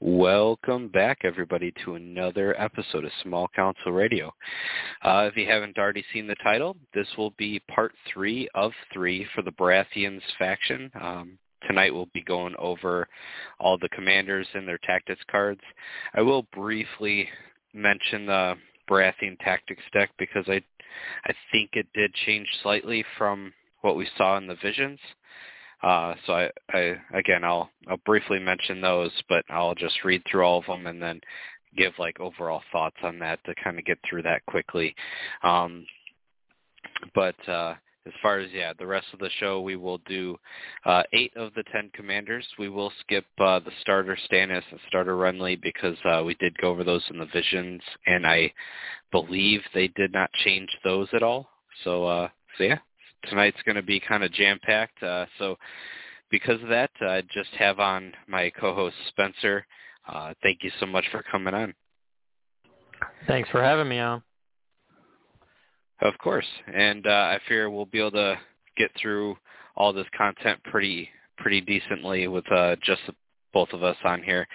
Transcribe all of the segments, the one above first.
Welcome back, everybody, to another episode of Small Council Radio. Uh, if you haven't already seen the title, this will be part three of three for the Baratheons faction. Um, tonight we'll be going over all the commanders and their tactics cards. I will briefly mention the Baratheon tactics deck because I, I think it did change slightly from what we saw in the visions. Uh, so I, I again, I'll I'll briefly mention those, but I'll just read through all of them and then give like overall thoughts on that to kind of get through that quickly. Um, but uh, as far as yeah, the rest of the show, we will do uh, eight of the ten commanders. We will skip uh, the starter Stannis and starter Renly because uh, we did go over those in the visions, and I believe they did not change those at all. So uh, so yeah, tonight's going to be kind of jam-packed. Uh, so because of that, I just have on my co-host Spencer. Uh, thank you so much for coming on. Thanks for having me on. Of course, and uh, I fear we'll be able to get through all this content pretty pretty decently with uh, just both of us on here.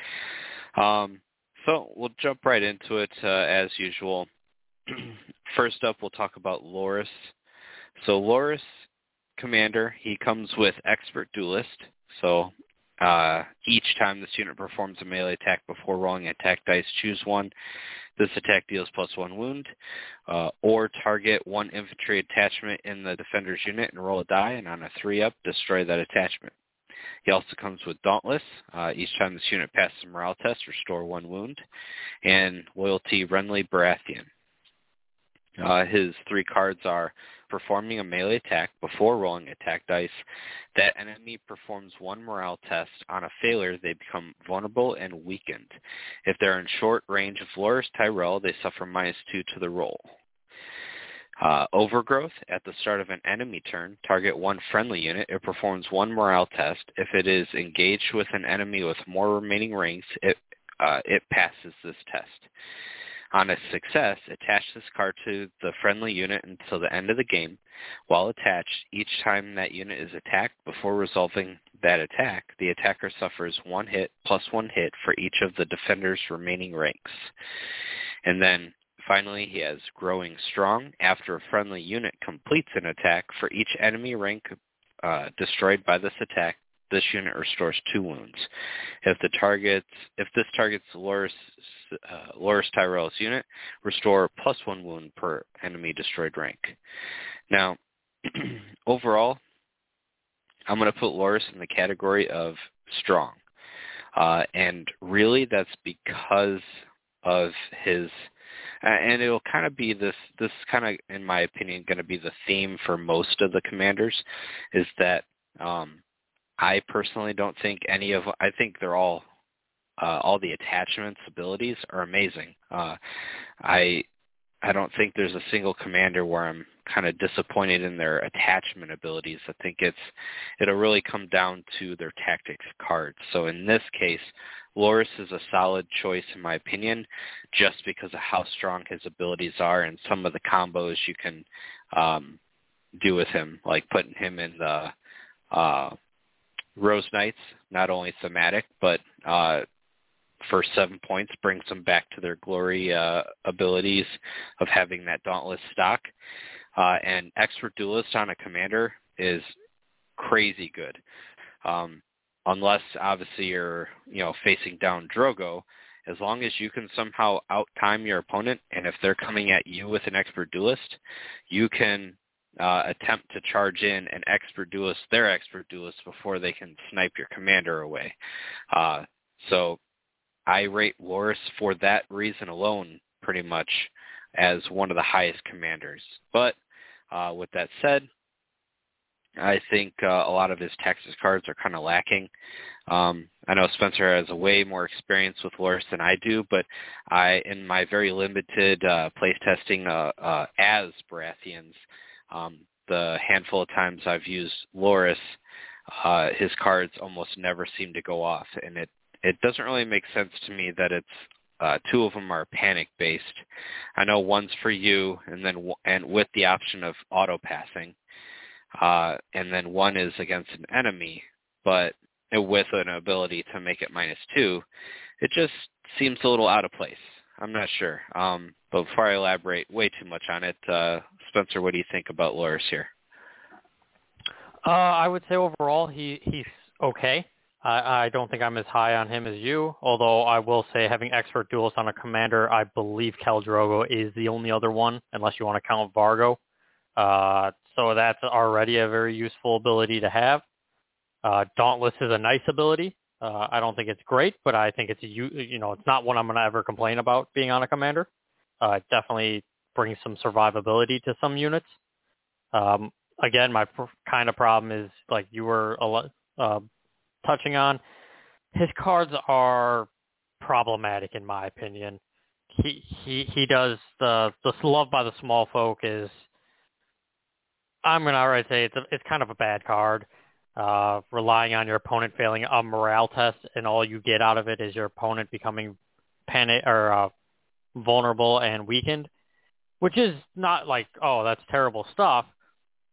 Um, so we'll jump right into it uh, as usual. First up, we'll talk about Loras. So Loras Commander, he comes with Expert Duelist. So uh, each time this unit performs a melee attack before rolling attack dice, choose one. This attack deals plus one wound. Uh, or target one infantry attachment in the defender's unit and roll a die, and on a 3-up, destroy that attachment. He also comes with Dauntless. Uh, each time this unit passes a morale test, restore one wound. And Loyalty Renly Baratheon. Uh, his three cards are performing a melee attack before rolling attack dice. That enemy performs one morale test. On a failure, they become vulnerable and weakened. If they're in short range of Loras Tyrell, they suffer minus two to the roll. Uh, overgrowth, at the start of an enemy turn, target one friendly unit. It performs one morale test. If it is engaged with an enemy with more remaining ranks, it, uh, it passes this test. On a success, attach this card to the friendly unit until the end of the game. While attached, each time that unit is attacked before resolving that attack, the attacker suffers one hit plus one hit for each of the defender's remaining ranks. And then finally, he has Growing Strong. After a friendly unit completes an attack, for each enemy rank uh, destroyed by this attack, this unit restores two wounds. If the targets, if this targets Loras, uh, Loras Tyrell's unit, restore plus one wound per enemy destroyed rank. Now, overall, I'm going to put Loras in the category of strong. Uh, and really that's because of his and it'll kind of be this this kind of in my opinion going to be the theme for most of the commanders is that um I personally don't think any of I think they're all uh, all the attachments abilities are amazing. Uh, I I don't think there's a single commander where I'm kind of disappointed in their attachment abilities. I think it's it'll really come down to their tactics cards. So in this case, Loras is a solid choice in my opinion, just because of how strong his abilities are and some of the combos you can um, do with him, like putting him in the uh, Rose Knights, not only thematic, but uh, for seven points brings them back to their glory uh, abilities of having that Dauntless stock. Uh, and Expert Duelist on a commander is crazy good. Um, unless obviously you're, you know, facing down Drogo, as long as you can somehow outtime your opponent and if they're coming at you with an expert duelist, you can uh, attempt to charge in an expert duelist, their expert duelist, before they can snipe your commander away. Uh, so I rate Loras for that reason alone pretty much as one of the highest commanders. But uh, with that said, I think uh, a lot of his tactics cards are kind of lacking. Um, I know Spencer has a way more experience with Loras than I do, but I, in my very limited uh, testing uh, uh, as Baratheons, um, the handful of times I've used Loras, uh, his cards almost never seem to go off, and it it doesn't really make sense to me that it's uh, two of them are panic based. I know one's for you, and then and with the option of auto passing, uh, and then one is against an enemy. But with an ability to make it minus two, it just seems a little out of place. I'm not sure. Um, but before I elaborate way too much on it, uh, Spencer, what do you think about Loras here? Uh, I would say overall he he's okay. I, I don't think I'm as high on him as you, although I will say having expert duelist on a commander, I believe Khal Drogo is the only other one, unless you want to count Vargo. Uh, so that's already a very useful ability to have. Uh, Dauntless is a nice ability. Uh, I don't think it's great, but I think it's a, you know it's not one I'm going to ever complain about being on a commander. Uh, definitely brings some survivability to some units. Um, again, my pr- kind of problem is like you were uh, touching on. His cards are problematic in my opinion. He he he does the the love by the small folk is. I'm gonna already say it's a, it's kind of a bad card uh, relying on your opponent failing a morale test, and all you get out of it is your opponent becoming panic or uh, vulnerable and weakened, which is not like oh that's terrible stuff,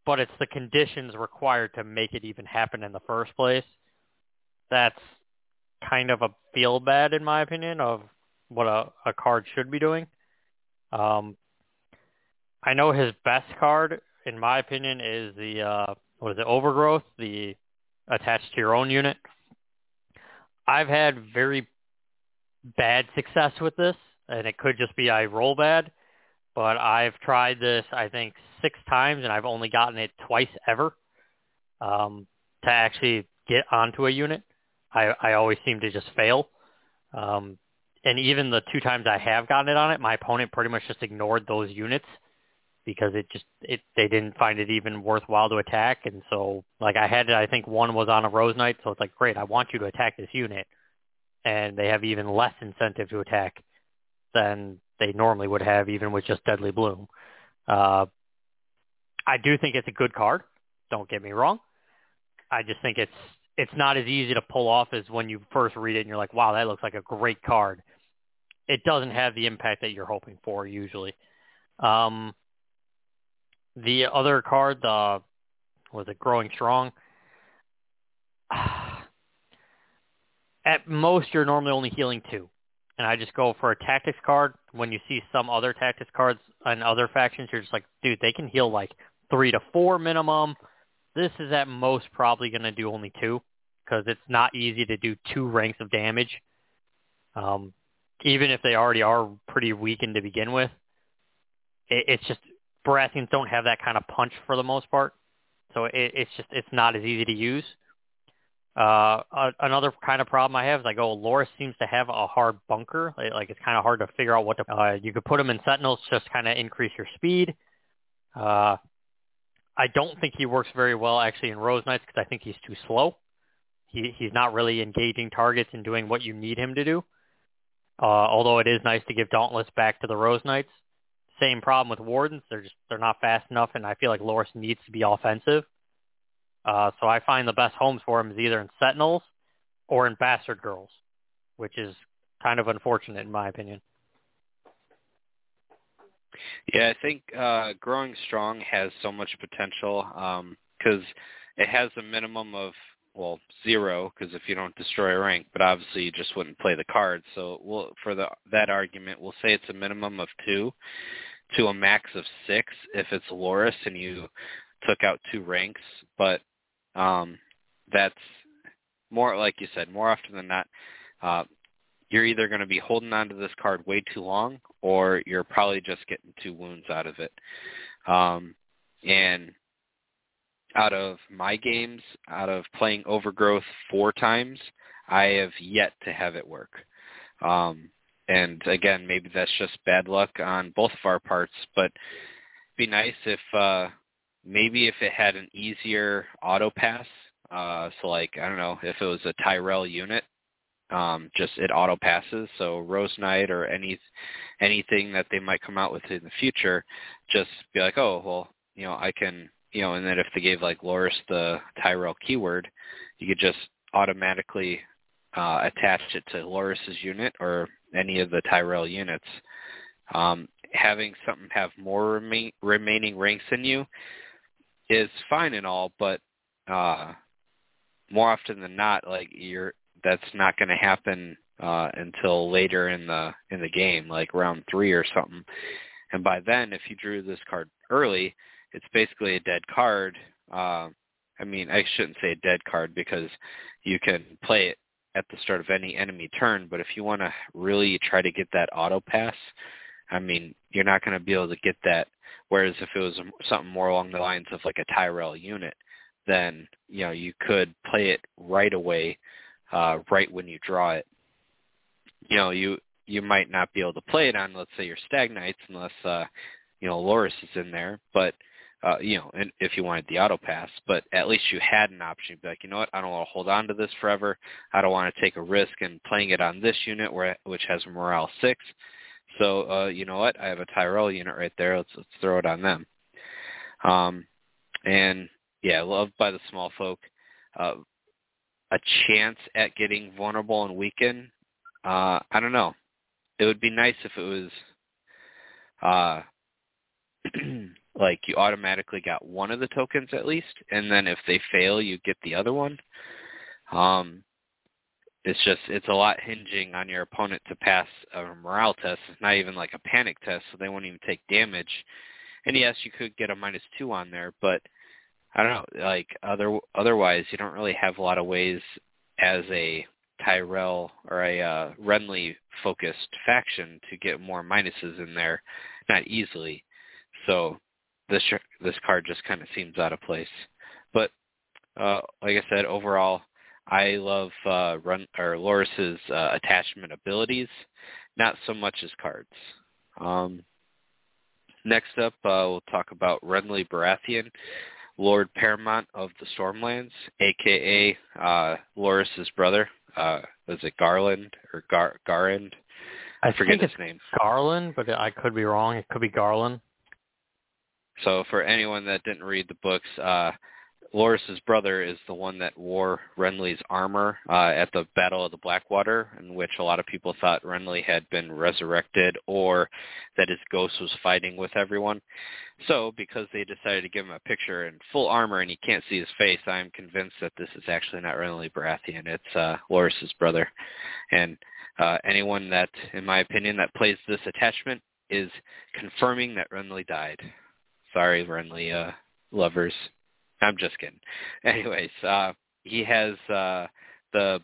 but it's the conditions required to make it even happen in the first place. That's kind of a feel bad in my opinion of what a, a card should be doing. Um, I know his best card, in my opinion, is the uh, what is it, overgrowth, the attached to your own unit. I've had very bad success with this, and it could just be I roll bad, but I've tried this, I think, six times, and I've only gotten it twice ever um, to actually get onto a unit. I, I always seem to just fail. Um, and even the two times I have gotten it on it, my opponent pretty much just ignored those units because it just it they didn't find it even worthwhile to attack and so like I had I think one was on a rose knight so it's like great I want you to attack this unit and they have even less incentive to attack than they normally would have even with just deadly bloom. Uh I do think it's a good card. Don't get me wrong. I just think it's it's not as easy to pull off as when you first read it and you're like, wow, that looks like a great card. It doesn't have the impact that you're hoping for usually. Um, the other card, the was it Growing Strong? At most, you're normally only healing two, and I just go for a tactics card. When you see some other tactics cards on other factions, you're just like, dude, they can heal like three to four minimum. This is at most probably going to do only two because it's not easy to do two ranks of damage. Um, even if they already are pretty weakened to begin with, it, it's just Baratheons don't have that kind of punch for the most part, so it, it's just it's not as easy to use. Uh, another kind of problem I have is I go, Loras seems to have a hard bunker. Like it's kind of hard to figure out what to. Uh, you could put him in Sentinels, just kind of increase your speed. Uh, I don't think he works very well actually in Rose Knights because I think he's too slow. He he's not really engaging targets and doing what you need him to do. Uh, although it is nice to give Dauntless back to the Rose Knights same problem with Wardens. They're just they're not fast enough, and I feel like Loras needs to be offensive. Uh, so I find the best homes for him is either in Sentinels or in Bastard Girls, which is kind of unfortunate in my opinion. Yeah, I think uh, Growing Strong has so much potential because um, it has a minimum of well zero because if you don't destroy a rank, but obviously you just wouldn't play the card. So we'll, for the that argument, we'll say it's a minimum of two to a max of six if it's Loras and you took out two ranks. But um, that's more like you said. More often than not, uh, you're either going to be holding on to this card way too long, or you're probably just getting two wounds out of it. Um, and out of my games, out of playing Overgrowth four times, I have yet to have it work. Um, and again, maybe that's just bad luck on both of our parts, but be nice if uh, maybe if it had an easier auto pass. Uh, so like I don't know if it was a Tyrell unit, um, just it auto passes. So Rose Knight or any anything that they might come out with in the future, just be like, oh well, you know I can you know, and then if they gave like Loras the Tyrell keyword, you could just automatically uh, attach it to Loras's unit or any of the Tyrell units. Um, having something have more remain, remaining ranks in you is fine and all, but uh, more often than not, like you're that's not going to happen uh, until later in the in the game, like round three or something. And by then, if you drew this card early, it's basically a dead card. Uh, I mean, I shouldn't say a dead card because you can play it at the start of any enemy turn. But if you want to really try to get that auto pass, I mean, you're not going to be able to get that. Whereas if it was something more along the lines of like a Tyrell unit, then you know you could play it right away, uh, right when you draw it. You know, you you might not be able to play it on, let's say, your Stag Knights unless uh, you know Loris is in there, but uh, you know, and if you wanted the auto pass, but at least you had an option. You'd be like, you know what, I don't want to hold on to this forever. I don't want to take a risk in playing it on this unit where which has morale six. So uh, you know what, I have a Tyrell unit right there. Let's let's throw it on them. Um, and yeah, loved by the small folk. Uh, a chance at getting vulnerable and weaken. Uh, I don't know. It would be nice if it was uh, like you automatically got one of the tokens at least, and then if they fail, you get the other one. Um, it's just it's a lot hinging on your opponent to pass a morale test. It's not even like a panic test, so they won't even take damage. And yes, you could get a minus two on there, but I don't know. Like other otherwise, you don't really have a lot of ways as a Tyrell or a uh, Renly focused faction to get more minuses in there, not easily. So this this card just kind of seems out of place. But uh, like I said, overall, I love uh, Run or Loras's uh, attachment abilities, not so much as cards. Um, next up, uh, we'll talk about Renly Baratheon, Lord Paramount of the Stormlands, aka uh, Loras's brother. Uh, was it Garland or Gar- Garand? I forget his name. Garland, but I could be wrong. It could be Garland. So for anyone that didn't read the books, uh, Loras's brother is the one that wore Renly's armor uh, at the Battle of the Blackwater, in which a lot of people thought Renly had been resurrected or that his ghost was fighting with everyone. So because they decided to give him a picture in full armor and you can't see his face, I'm convinced that this is actually not Renly Baratheon. It's uh, Loras's brother. And uh, anyone that, in my opinion, that plays this attachment is confirming that Renly died. Sorry, Renly uh, lovers. I'm just kidding. Anyways, uh, he has uh, the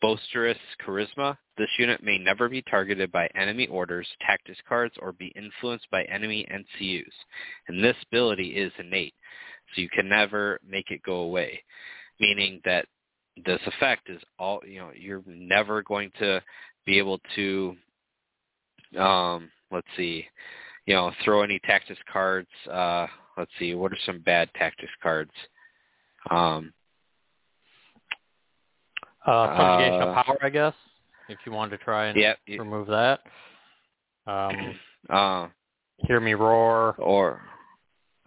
boisterous charisma. This unit may never be targeted by enemy orders, tactics cards, or be influenced by enemy NCUs. And this ability is innate, so you can never make it go away. Meaning that this effect is all you know. You're never going to be able to, um, let's see, you know, throw any tactics cards. Uh, let's see, what are some bad tactics cards? Um, uh, uh, of power, I guess. If you wanted to try and yeah, remove that. Um, uh, hear me roar. Or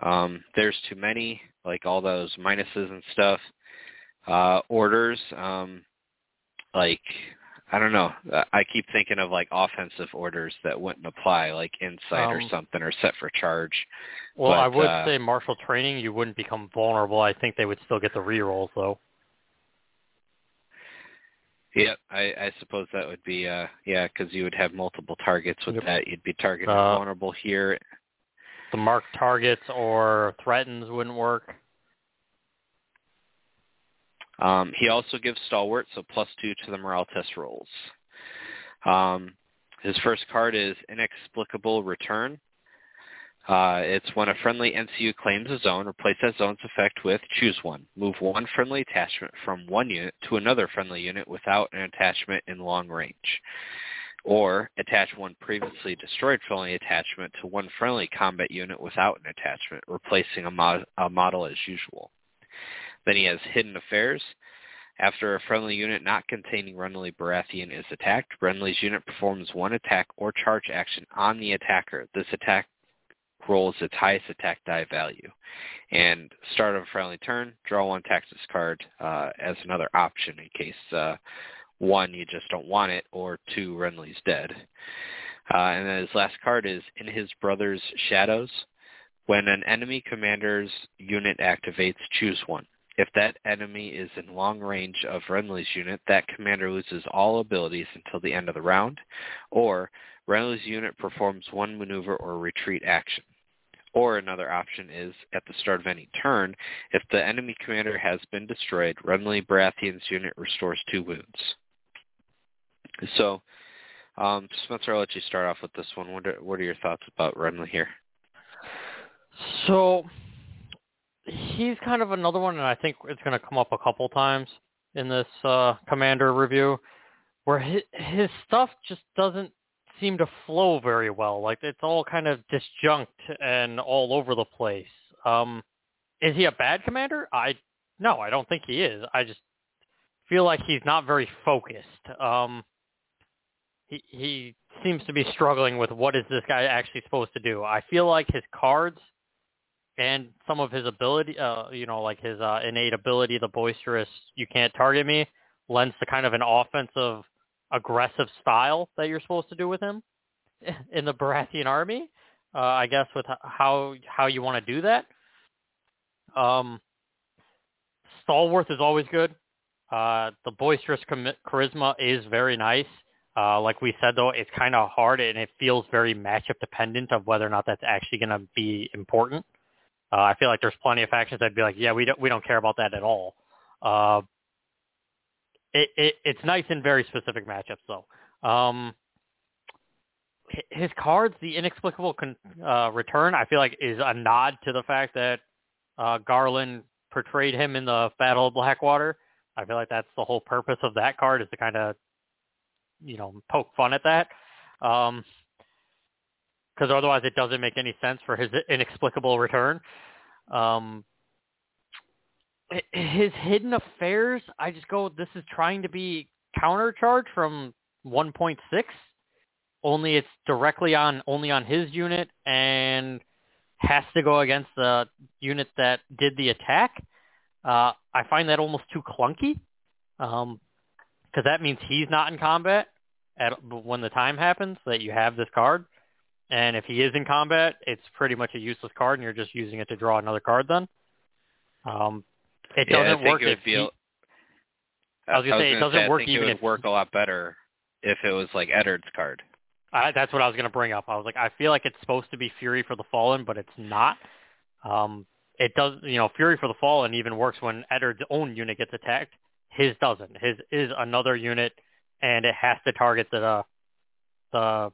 um, there's too many, like all those minuses and stuff. Uh, orders, um, like I don't know. I keep thinking of like offensive orders that wouldn't apply, like insight um, or something, or set for charge. Well, but, I would uh, say martial training, you wouldn't become vulnerable. I think they would still get the rerolls though. Yeah, I, I suppose that would be uh yeah, because you would have multiple targets with yep. that. You'd be targeted uh, vulnerable here. The marked targets or threatens wouldn't work. Um, he also gives Stalwart, so plus two to the morale test rolls. Um, his first card is Inexplicable Return. Uh, it's when a friendly NCU claims a zone, replace that zone's effect with choose one. Move one friendly attachment from one unit to another friendly unit without an attachment in long range. Or attach one previously destroyed friendly attachment to one friendly combat unit without an attachment, replacing a, mod- a model as usual. Then he has Hidden Affairs. After a friendly unit not containing Renly Baratheon is attacked, Renly's unit performs one attack or charge action on the attacker. This attack rolls its highest attack die value. And start of a friendly turn, draw one tactics card uh, as another option in case uh, one, you just don't want it, or two, Renly's dead. Uh, and then his last card is In His Brother's Shadows. When an enemy commander's unit activates, choose one. If that enemy is in long range of Renly's unit, that commander loses all abilities until the end of the round, or Renly's unit performs one maneuver or retreat action. Or another option is, at the start of any turn, if the enemy commander has been destroyed, Renly Baratheon's unit restores two wounds. So, um, Spencer, I'll let you start off with this one. What are, what are your thoughts about Renly here? So, he's kind of another one, and I think it's going to come up a couple times in this uh, commander review, where his, his stuff just doesn't seem to flow very well. Like it's all kind of disjunct and all over the place. Um, is he a bad commander? I no, I don't think he is. I just feel like he's not very focused. Um, he he seems to be struggling with what is this guy actually supposed to do. I feel like his cards and some of his ability, uh, you know, like his uh, innate ability, the boisterous, you can't target me, lends to kind of an offensive, aggressive style that you're supposed to do with him in the Baratheon army. Uh, I guess with how how you want to do that. Um, Stalwart is always good. Uh, the boisterous charisma is very nice. Uh, like we said, though, it's kind of hard and it feels very matchup dependent of whether or not that's actually going to be important. Uh, I feel like there's plenty of factions that'd be like, yeah, we don't we don't care about that at all. Uh, it, it it's nice in very specific matchups though. Um, his cards, the inexplicable con- uh, return, I feel like is a nod to the fact that uh, Garland portrayed him in the Battle of Blackwater. I feel like that's the whole purpose of that card is to kind of, you know, poke fun at that. Um, because otherwise it doesn't make any sense for his inexplicable return. Um, his hidden affairs, I just go, this is trying to be countercharge from 1.6, only it's directly on only on his unit and has to go against the unit that did the attack. Uh, I find that almost too clunky, because um, that means he's not in combat at when the time happens that you have this card. And if he is in combat, it's pretty much a useless card, and you're just using it to draw another card. Then, um, it yeah, doesn't work if he, I was gonna say it doesn't say, work I even it would if work a lot better if it was like Eddard's card. I, that's what I was gonna bring up. I was like, I feel like it's supposed to be Fury for the Fallen, but it's not. Um, it does, you know, Fury for the Fallen even works when Eddard's own unit gets attacked. His doesn't. His is another unit, and it has to target the the the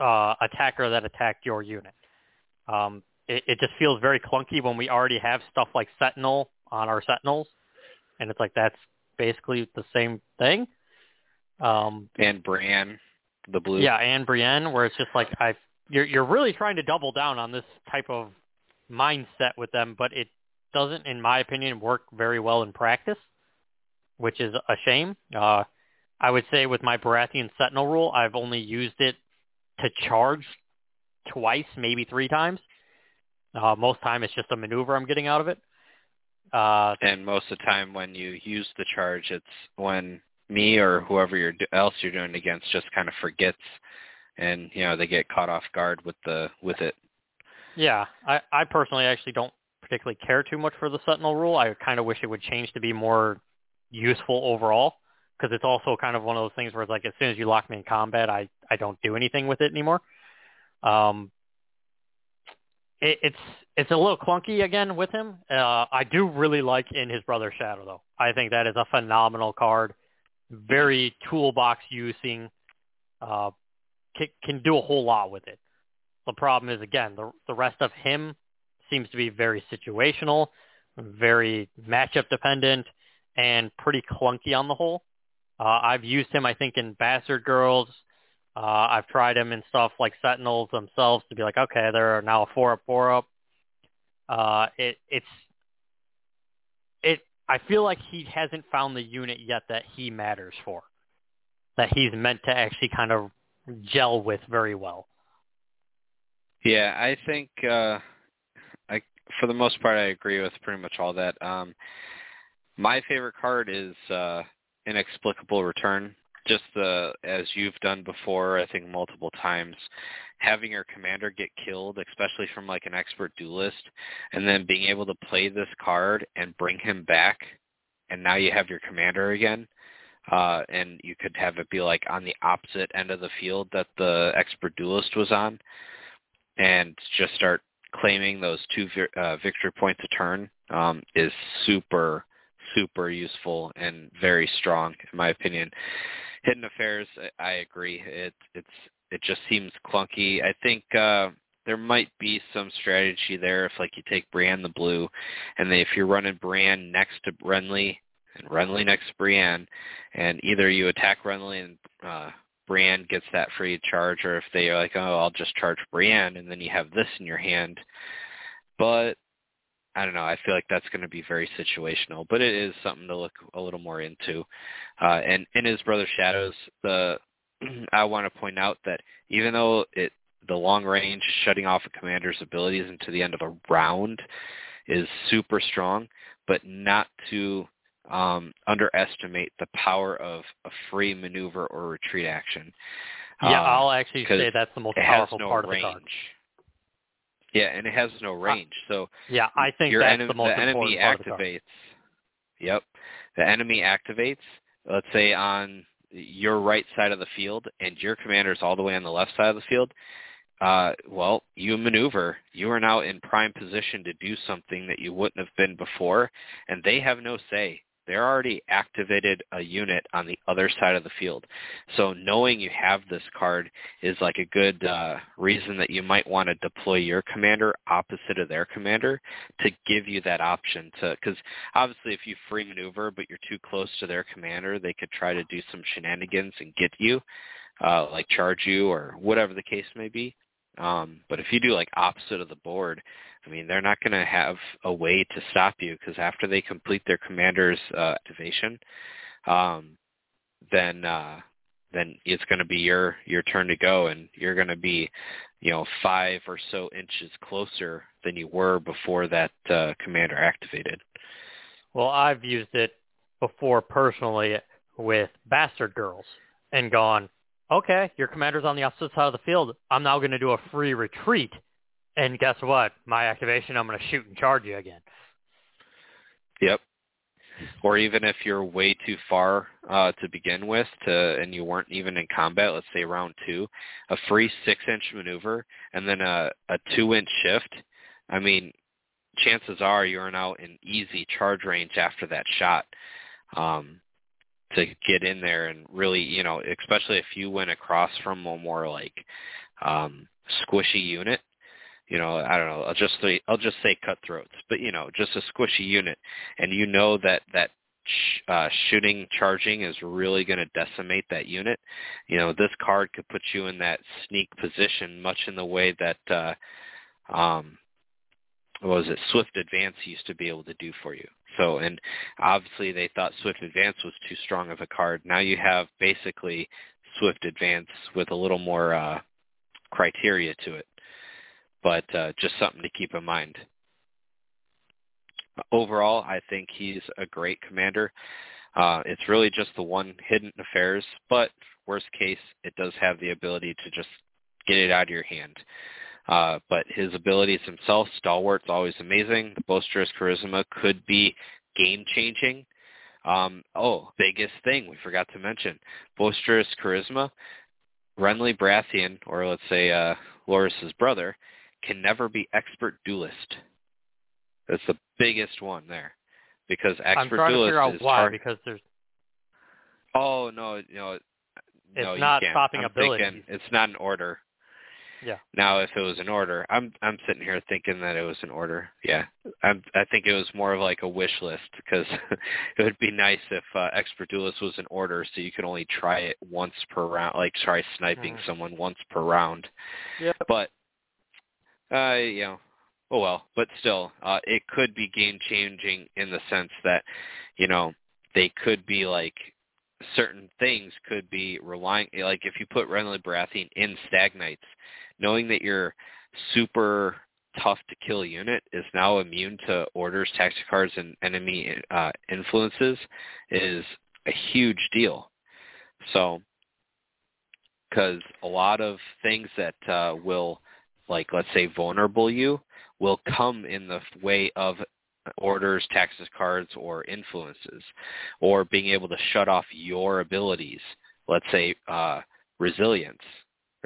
uh, attacker that attacked your unit. Um, it, it just feels very clunky when we already have stuff like Sentinel on our Sentinels, and it's like that's basically the same thing. Um, and Brienne, the blue. Yeah, and Brienne, where it's just like I, you're you're really trying to double down on this type of mindset with them, but it doesn't, in my opinion, work very well in practice, which is a shame. Uh, I would say with my Baratheon Sentinel rule, I've only used it to charge twice, maybe three times. Uh, most time it's just a maneuver I'm getting out of it. Uh, and most of the time when you use the charge, it's when me or whoever you're else you're doing against just kind of forgets, and you know they get caught off guard with the with it. Yeah, I I personally actually don't particularly care too much for the Sentinel rule. I kind of wish it would change to be more useful overall because it's also kind of one of those things where it's like as soon as you lock me in combat, I I don't do anything with it anymore. Um, it, it's it's a little clunky again with him. Uh, I do really like in his brother Shadow though. I think that is a phenomenal card, very toolbox using, uh, can, can do a whole lot with it. The problem is again the the rest of him seems to be very situational, very matchup dependent, and pretty clunky on the whole. Uh, I've used him, I think, in Bastard Girls. Uh, I've tried him in stuff like Sentinels themselves to be like, okay, they're now a four up, four up. Uh, it, it's, it. I feel like he hasn't found the unit yet that he matters for, that he's meant to actually kind of gel with very well. Yeah, I think, uh, I for the most part, I agree with pretty much all that. Um, my favorite card is uh, inexplicable return. just the as you've done before, I think multiple times, having your commander get killed, especially from like an expert duelist, and then being able to play this card and bring him back, and now you have your commander again. Uh, and you could have it be like on the opposite end of the field that the expert duelist was on, and just start claiming those two uh, victory points a turn um, is super super useful and very strong in my opinion. Hidden Affairs, I agree. It it's it just seems clunky. I think uh, there might be some strategy there if like you take Brienne the blue, and then if you're running Brienne next to Renly and Renly next to Brienne, and either you attack Renly and uh, Brienne gets that free charge, or if they are like, oh, I'll just charge Brienne, and then you have this in your hand. But I don't know. I feel like that's going to be very situational, but it is something to look a little more into. Uh, and in his brother Shadows, the I want to point out that even though it the long range shutting off a commander's abilities into the end of a round is super strong, but not to um, underestimate the power of a free maneuver or retreat action. Yeah, um, I'll actually say that's the most powerful no part range. of the card. Yeah, and it has no range. So yeah, I think your that's enemy, the most the enemy activates. Yep, the enemy activates. Let's say on your right side of the field, and your commander is all the way on the left side of the field uh, well, you maneuver. You are now in prime position to do something that you wouldn't have been before, and they have no say. They're already activated a unit on the other side of the field. So knowing you have this card is like a good uh, reason that you might want to deploy your commander opposite of their commander to give you that option to, because obviously if you free maneuver but you're too close to their commander, they could try to do some shenanigans and get you, uh, like charge you or whatever the case may be. Um, but if you do like opposite of the board, I mean, they're not going to have a way to stop you because after they complete their commander's uh, activation, um, then uh, then it's going to be your your turn to go, and you're going to be, you know, five or so inches closer than you were before that uh, commander activated. Well, I've used it before personally with Bastard Girls and gone, okay, your commander's on the opposite side of the field. I'm now going to do a free retreat. And guess what? My activation, I'm going to shoot and charge you again. Yep. Or even if you're way too far uh, to begin with, to and you weren't even in combat, let's say round two, a free six-inch maneuver and then a, a two-inch shift. I mean, chances are you're now in easy charge range after that shot. Um, to get in there and really, you know, especially if you went across from a more like um squishy unit, you know, I don't know, I'll just say I'll just say cutthroats, but you know, just a squishy unit and you know that that uh, shooting charging is really going to decimate that unit. You know, this card could put you in that sneak position much in the way that uh um what was it Swift Advance used to be able to do for you. So, and obviously they thought Swift Advance was too strong of a card. Now you have basically Swift Advance with a little more uh, criteria to it, but uh, just something to keep in mind. Overall, I think he's a great commander. Uh, it's really just the one hidden affairs, but worst case, it does have the ability to just get it out of your hand. Uh, but his abilities himself, stalwart's always amazing. The boisterous charisma could be game changing. Um, oh, biggest thing we forgot to mention: boisterous charisma. Renly Baratheon, or let's say uh, Loras's brother, can never be expert duelist. That's the biggest one there, because expert I'm trying duelist to figure out is why hard. because there's Oh no, no, it's no, not you can't. stopping I'm abilities. thinking it's not an order. Yeah. Now, if it was an order, I'm I'm sitting here thinking that it was an order. Yeah, I'm, I think it was more of like a wish list because it would be nice if uh, Expert Duelist was an order, so you could only try it once per round, like try sniping Mhm. someone once per round. Yeah. But, uh, you know, oh well. But still, uh, it could be game changing in the sense that, you know, they could be like certain things could be relying like if you put Renly Baratheon in Stag knowing that your super tough to kill unit is now immune to orders, tactic cards, and enemy uh, influences is a huge deal. So, because a lot of things that uh, will, like let's say, vulnerable you, will come in the way of orders, tactics, cards, or influences, or being able to shut off your abilities. Let's say uh, resilience,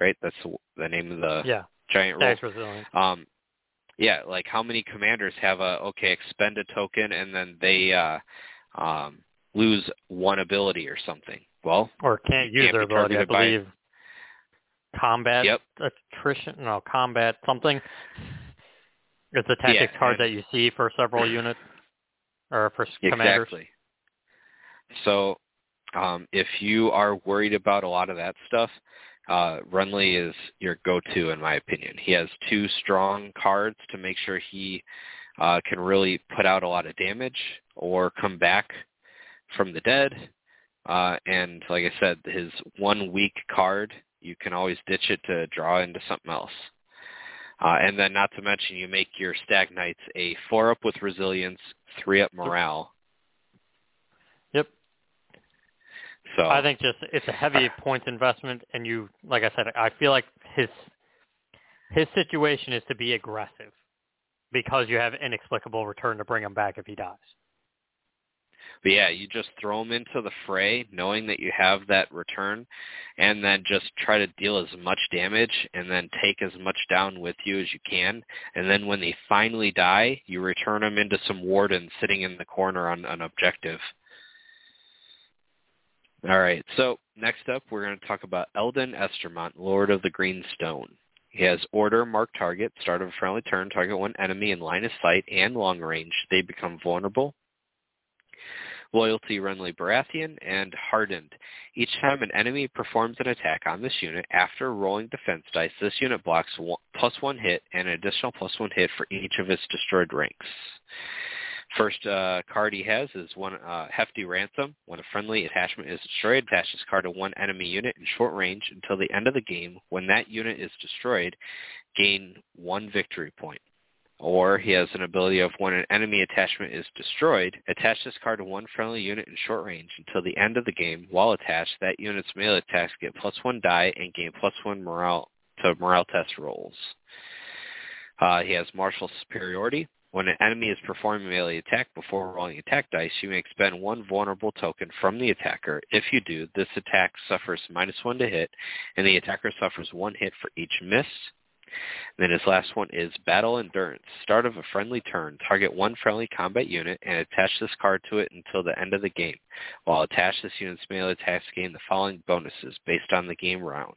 right? That's the name of the yeah. giant resilience. Um, yeah, like how many commanders have a okay expend a token and then they uh, um, lose one ability or something? Well, or can't use can't their ability. I targeted by- believe combat Yep. attrition. No, combat something. It's a tactics Yeah, card and- that you see for several units or for s- commanders. Exactly. So um, if you are worried about a lot of that stuff, uh, Renly is your go-to in my opinion. He has two strong cards to make sure he uh, can really put out a lot of damage or come back from the dead. Uh, and like I said, his one weak card, you can always ditch it to draw into something else. Uh, and then not to mention you make your Stag Knights a 4 up with resilience, 3 up morale. Yep. So I think just it's a heavy points investment, and you, like I said, I feel like his his situation is to be aggressive because you have inexplicable return to bring him back if he dies. But yeah, you just throw him into the fray, knowing that you have that return, and then just try to deal as much damage, and then take as much down with you as you can. And then when they finally die, you return them into some warden sitting in the corner on an objective. All right, so next up, we're going to talk about Eldon Estermont, Lord of the Green Stone. He has order, mark target, start of a friendly turn, target one enemy in line of sight and long range. They become vulnerable. Loyalty Renly Baratheon, and Hardened. Each time an enemy performs an attack on this unit after rolling defense dice, this unit blocks one, plus one hit and an additional plus one hit for each of its destroyed ranks. First uh, card he has is one uh, Hefty Ransom. When a friendly attachment is destroyed, attach this card to one enemy unit in short range until the end of the game. When that unit is destroyed, gain one victory point. Or he has an ability of when an enemy attachment is destroyed, attach this card to one friendly unit in short range until the end of the game. While attached, that unit's melee attacks get plus one die and gain plus one morale to morale test rolls. Uh, he has martial superiority. When an enemy is performing a melee attack before rolling attack dice, you may expend one vulnerable token from the attacker. If you do, this attack suffers minus one to hit, and the attacker suffers one hit for each miss. Then his last one is Battle Endurance. Start of a friendly turn. Target one friendly combat unit and attach this card to it until the end of the game. While attached, this unit's melee attacks gain the following bonuses based on the game round,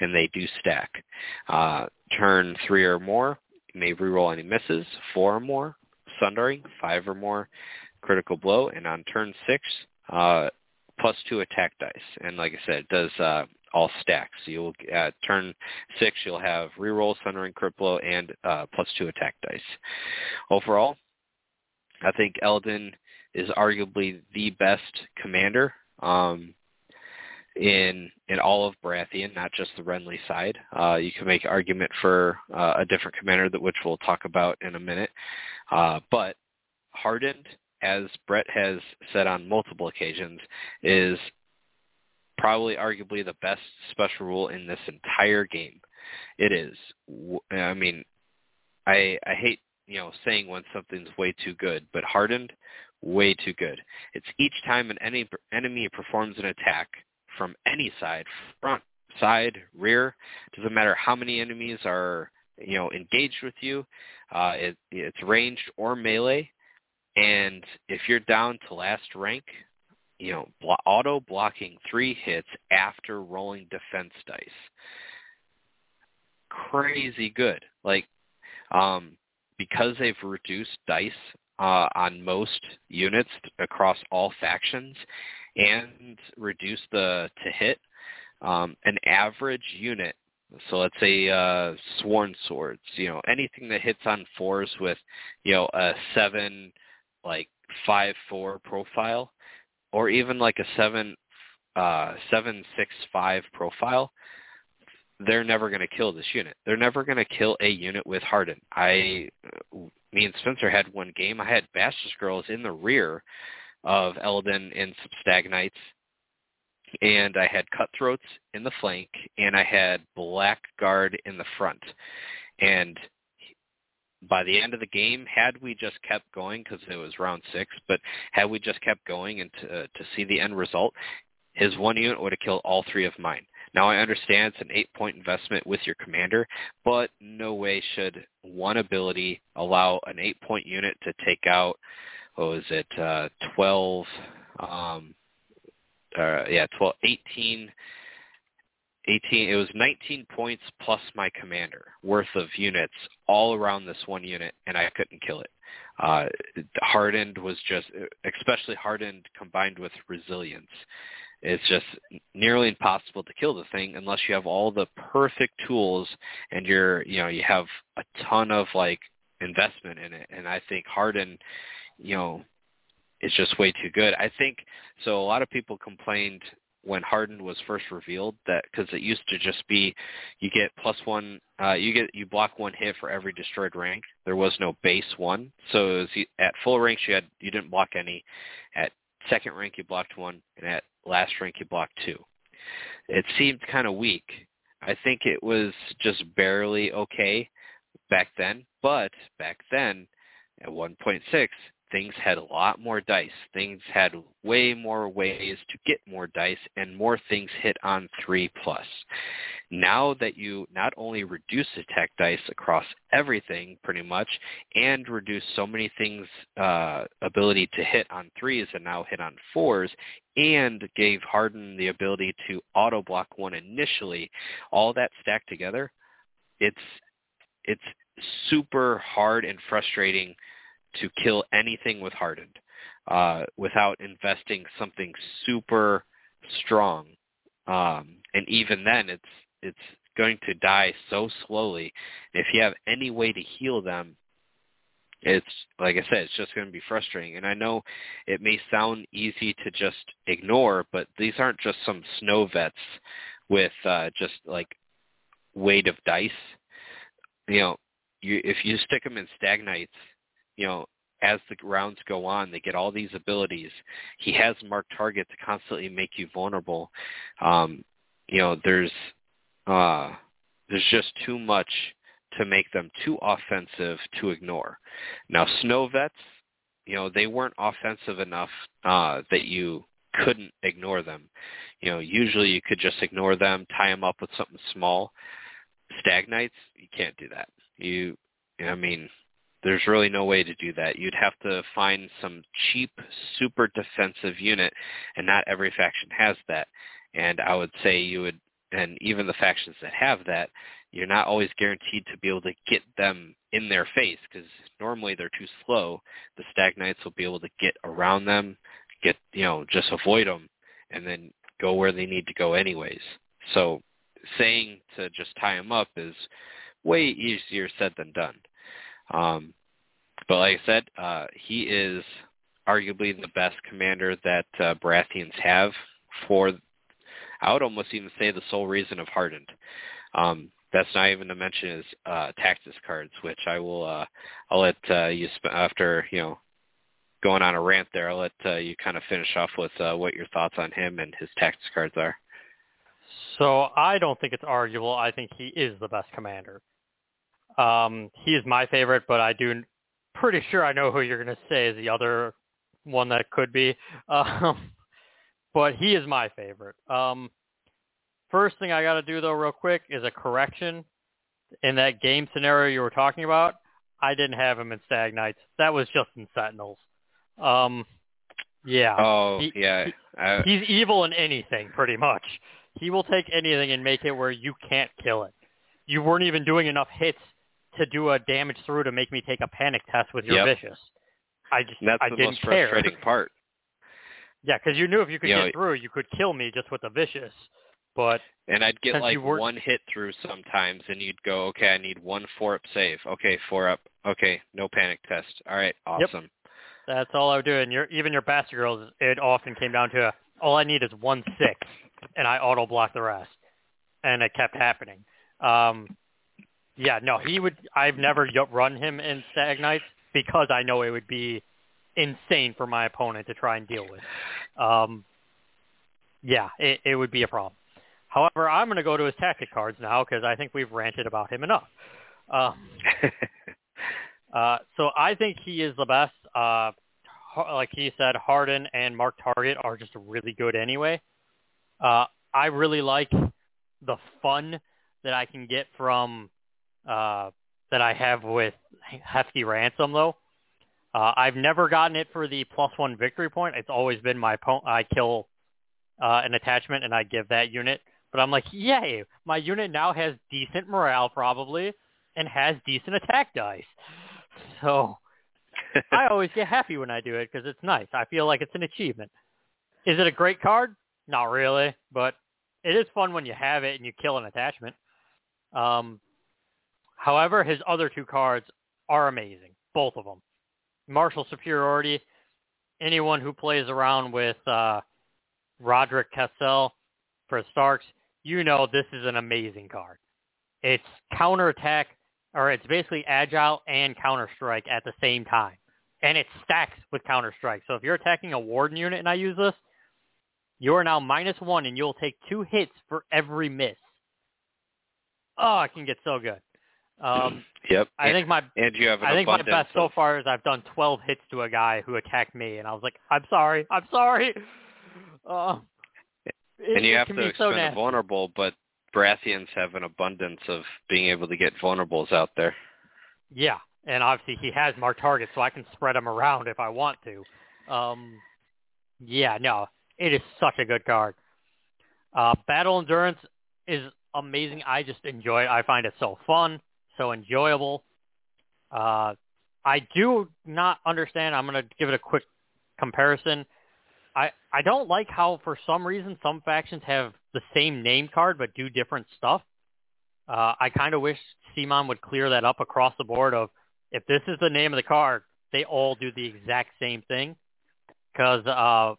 and they do stack. Uh, turn three or more, may reroll any misses. Four or more, Sundering. Five or more, critical blow. And on turn six, uh, plus two attack dice. And like I said, it does uh, all stacks. So you'll turn six, you'll have reroll, Sundering, crit blow, and uh, plus two attack dice. Overall, I think Eldon is arguably the best commander um, in in all of Baratheon, not just the Renly side. Uh, you can make argument for uh, a different commander that which we'll talk about in a minute. Uh, but Hardened, as Brett has said on multiple occasions, is probably arguably the best special rule in this entire game. It is. I mean, I I hate you know saying when something's way too good, but hardened, way too good. It's each time an enemy enemy performs an attack from any side, front, side, rear. Doesn't matter how many enemies are you know engaged with you. Uh, it, it's ranged or melee, and if you're down to last rank, you know, blo- auto blocking three hits after rolling defense dice. Crazy good. Like, um, because they've reduced dice uh, on most units across all factions and reduce the to hit, um, an average unit. So let's say uh, sworn swords. You know, anything that hits on fours with, you know, a seven, like five four profile or even like a seven uh seven six five profile, they're never going to kill this unit. They're never going to kill a unit with Harden. I, me and Spencer had one game. I had Bastard girls in the rear of Eldon and some Stag Knights, and I had cutthroats in the flank, and I had blackguard in the front. And by the end of the game, had we just kept going, because it was round six, but had we just kept going and to, uh, to see the end result, his one unit would have killed all three of mine. Now I understand it's an eight-point investment with your commander, but no way should one ability allow an eight-point unit to take out, what was it, uh, 12, um, uh, yeah, 12, 18, 18, it was 19 points plus my commander worth of units all around this one unit, and I couldn't kill it. Uh, hardened was just, especially hardened combined with resilience. It's just nearly impossible to kill the thing unless you have all the perfect tools and you're, you know, you have a ton of like investment in it. And I think Harden, you know, it's just way too good. I think so. A lot of people complained when Harden was first revealed that because it used to just be you get plus one, uh, you get you block one hit for every destroyed rank. There was no base one, so it was, at full ranks you had you didn't block any. At second rank you blocked one, and at last rank you blocked two. It seemed kind of weak. I think it was just barely okay back then, but back then at 1.6 things had a lot more dice. Things had way more ways to get more dice and more things hit on 3 plus. Now that you not only reduce attack dice across everything pretty much and reduce so many things uh, ability to hit on 3s and now hit on 4s and gave Harden the ability to auto block one initially, all that stacked together, it's it's super hard and frustrating to kill anything with hardened uh, without investing something super strong. Um, and even then, it's it's going to die so slowly. If you have any way to heal them, it's like I said, it's just going to be frustrating. And I know it may sound easy to just ignore, but these aren't just some snow vets with uh, just like weight of dice. You know, you if you stick them in stag knights, you know, as the rounds go on, they get all these abilities. He has marked target to constantly make you vulnerable. Um, you know, there's uh, there's just too much to make them too offensive to ignore. Now, snow vets, you know, they weren't offensive enough uh, that you couldn't ignore them. You know, usually you could just ignore them, tie them up with something small. Stag Knights, you can't do that. You, I mean, there's really no way to do that. You'd have to find some cheap, super defensive unit, and not every faction has that. And I would say you would, and even the factions that have that, you're not always guaranteed to be able to get them in their face because normally they're too slow. The Stag Knights will be able to get around them, get you know, just avoid them, and then go where they need to go anyways. So saying to just tie them up is way easier said than done. Um, but like I said, uh, he is arguably the best commander that uh, Baratheons have for, I would almost even say the sole reason of Hardened. Um, that's not even to mention his uh, Tactics cards, which I will, uh, I'll let uh, you, sp- after, you know, going on a rant there, I'll let uh, you kind of finish off with uh, what your thoughts on him and his Tactics cards are. So I don't think it's arguable. I think he is the best commander. Um, he is my favorite, but I do pretty sure I know who you're going to say is the other one that could be. Um, but he is my favorite. Um, first thing I got to do though, real quick, is a correction. In that game scenario you were talking about, I didn't have him in Stag Knights. That was just in Sentinels. Um, yeah. Oh, he, yeah. I... He's evil in anything, pretty much. He will take anything and make it where you can't kill it. You weren't even doing enough hits to do a damage through to make me take a panic test with your yep. vicious. I just That's I the didn't most care. frustrating part. Yeah, because you knew if you could you get know, through, you could kill me just with the vicious. But and I'd get like were... one hit through sometimes, and you'd go, okay, I need one four up save. Okay, four up. Okay, no panic test. All right, awesome. Yep. That's all I would do. And your even your bastard girls, it often came down to all I need is one six, and I auto block the rest, and it kept happening. Um, yeah, no, he would. I've never run him in Stag Knights because I know it would be insane for my opponent to try and deal with. Um, yeah, it, it would be a problem. However, I'm going to go to his tactic cards now because I think we've ranted about him enough. Um, uh, so I think he is the best. Uh, like he said, Harden and Mark Target are just really good anyway. Uh, I really like the fun that I can get from uh, that I have with Hefty Ransom though. Uh, I've never gotten it for the plus one victory point. It's always been my opponent. I kill uh, an attachment and I give that unit. But I'm like, yay, my unit now has decent morale probably and has decent attack dice. So I always get happy when I do it because it's nice. I feel like it's an achievement. Is it a great card? Not really, but it is fun when you have it and you kill an attachment. Um, however, his other two cards are amazing, both of them. Martial Superiority. Anyone who plays around with uh, Rodrik Cassel for Starks, you know this is an amazing card. It's counterattack, or it's basically agile and counter strike at the same time. And it stacks with counter strike. So if you're attacking a warden unit and I use this, you are now minus one and you'll take two hits for every miss. Oh, it can get so good. Um, yep. I think my and you have I think my best so far is I've done 12 hits to a guy who attacked me, and I was like, I'm sorry, I'm sorry. Uh, it, and you have to expend so vulnerable, but Baratheons have an abundance of being able to get vulnerables out there. Yeah, and obviously he has more targets, so I can spread them around if I want to. Um, yeah, no, it is such a good card. Uh, Battle Endurance is amazing. I just enjoy it. I find it so fun so enjoyable. Uh, I do not understand. I'm going to give it a quick comparison. I I don't like how for some reason some factions have the same name card but do different stuff. Uh, I kind of wish CMON would clear that up across the board of if this is the name of the card, they all do the exact same thing. Because uh,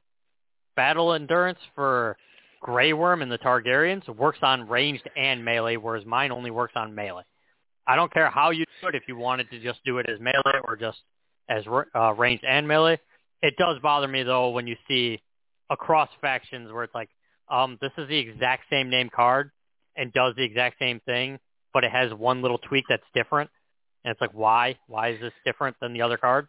Battle Endurance for Grey Worm and the Targaryens works on ranged and melee, whereas mine only works on melee. I don't care how you do it. If you wanted to just do it as melee or just as uh, ranged and melee, it does bother me though when you see across factions where it's like, um, this is the exact same name card and does the exact same thing, but it has one little tweak that's different, and it's like, why? Why is this different than the other card?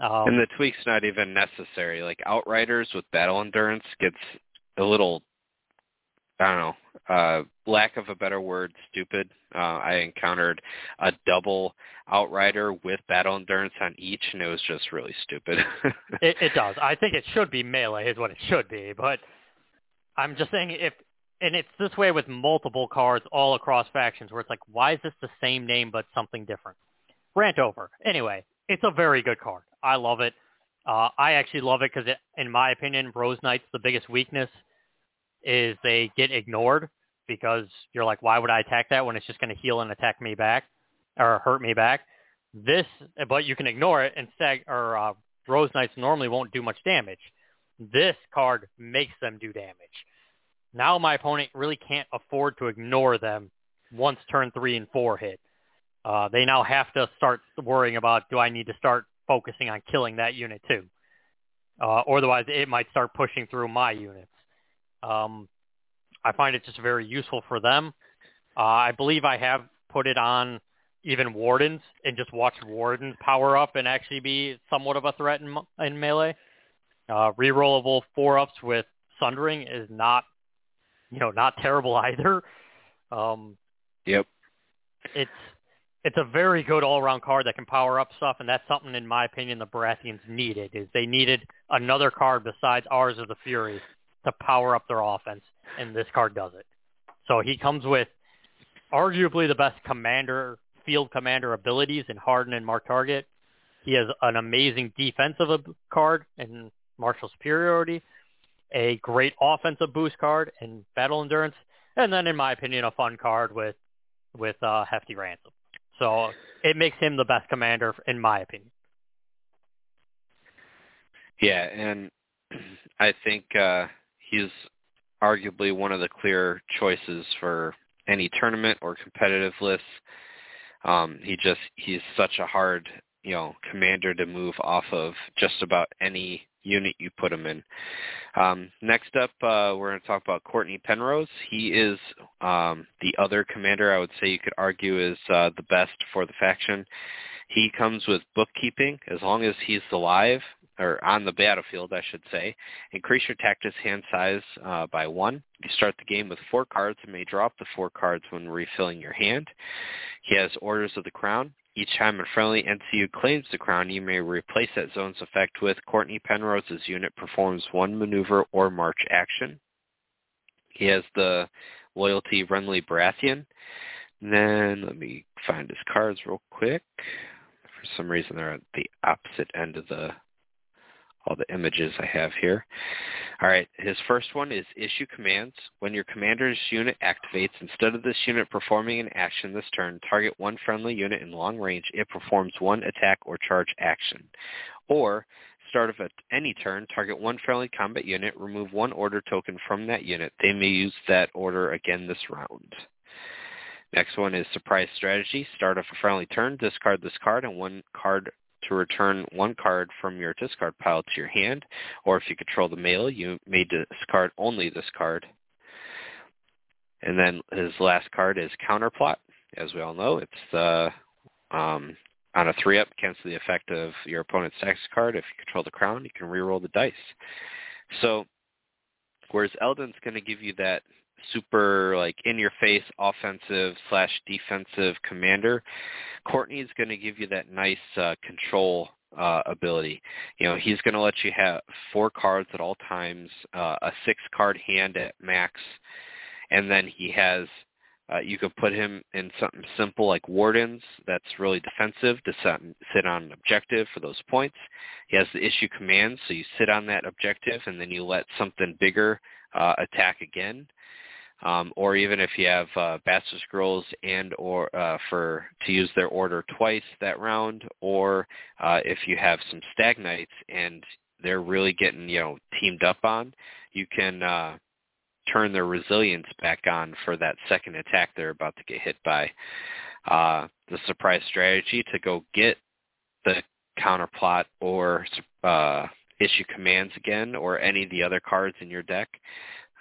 Um, and the tweak's not even necessary. Like Outriders with Battle Endurance gets a little I don't know, uh, lack of a better word, stupid. Uh, I encountered a double outrider with battle endurance on each, and it was just really stupid. it, it does. I think it should be melee is what it should be, but I'm just saying if, and it's this way with multiple cards all across factions where it's like, why is this the same name but something different? Rant over. Anyway, it's a very good card. I love it. Uh, I actually love it because, in my opinion, Rose Knight's the biggest weakness is they get ignored because you're like, why would I attack that when it's just going to heal and attack me back or hurt me back? This, but you can ignore it and stag or uh, Rose Knights normally won't do much damage. This card makes them do damage. Now my opponent really can't afford to ignore them once turn three and four hit. Uh, they now have to start worrying about do I need to start focusing on killing that unit too, uh, otherwise it might start pushing through my units. Um, I find it just very useful for them. Uh, I believe I have put it on even wardens and just watched wardens power up and actually be somewhat of a threat in, in melee. Uh, rerollable four ups with sundering is not, you know, not terrible either. Um, yep. It's it's a very good all-around card that can power up stuff, and that's something, in my opinion, the Baratheons needed. Is they needed another card besides ours of the Fury to power up their offense, and this card does it. So he comes with arguably the best commander, field commander abilities in Harden and Mark Target. He has an amazing defensive card in Martial Superiority, a great offensive boost card in Battle Endurance, and then, in my opinion, a fun card with with uh, Hefty Ransom. So it makes him the best commander, in my opinion. Yeah, and I think uh, he's arguably one of the clear choices for any tournament or competitive list. Um, he just he's such a hard you know commander to move off of just about any unit you put him in. Um, next up, uh, we're going to talk about Courtnay Penrose. He is um, the other commander I would say you could argue is uh, the best for the faction. He comes with bookkeeping as long as he's alive or on the battlefield, I should say. Increase your tactics hand size uh, by one. You start the game with four cards and may drop the four cards when refilling your hand. He has Orders of the Crown. Each time a friendly NCU claims the crown, you may replace that zone's effect with Courtnay Penrose's unit performs one maneuver or march action. He has the loyalty Renly Baratheon. And then let me find his cards real quick. For some reason they're at the opposite end of the all the images I have here. All right, his first one is issue commands. When your commander's unit activates, instead of this unit performing an action this turn, target one friendly unit in long range. It performs one attack or charge action. Or, start of any turn, target one friendly combat unit, remove one order token from that unit. They may use that order again this round. Next one is surprise strategy. Start of a friendly turn, discard this card, and one card to return one card from your discard pile to your hand, or if you control the mail, you may discard only this card. And then his last card is Counterplot. As we all know, it's um, on a three-up, cancel the effect of your opponent's tax card. If you control the crown, you can re-roll the dice. So, whereas Eldon's going to give you that super like in your face offensive slash defensive commander, Courtnay is going to give you that nice uh, control uh, ability. You know, he's going to let you have four cards at all times, uh, a six card hand at max, and then he has uh, you could put him in something simple like Wardens that's really defensive to sit, sit on an objective for those points. He has the issue commands, so you sit on that objective and then you let something bigger uh, attack again um, or even if you have uh, Bastard Girls and or uh, for to use their order twice that round, or uh, if you have some Stag Knights and they're really getting you know teamed up on, you can uh, turn their resilience back on for that second attack they're about to get hit by. Uh, the surprise strategy to go get the counterplot or uh, issue commands again or any of the other cards in your deck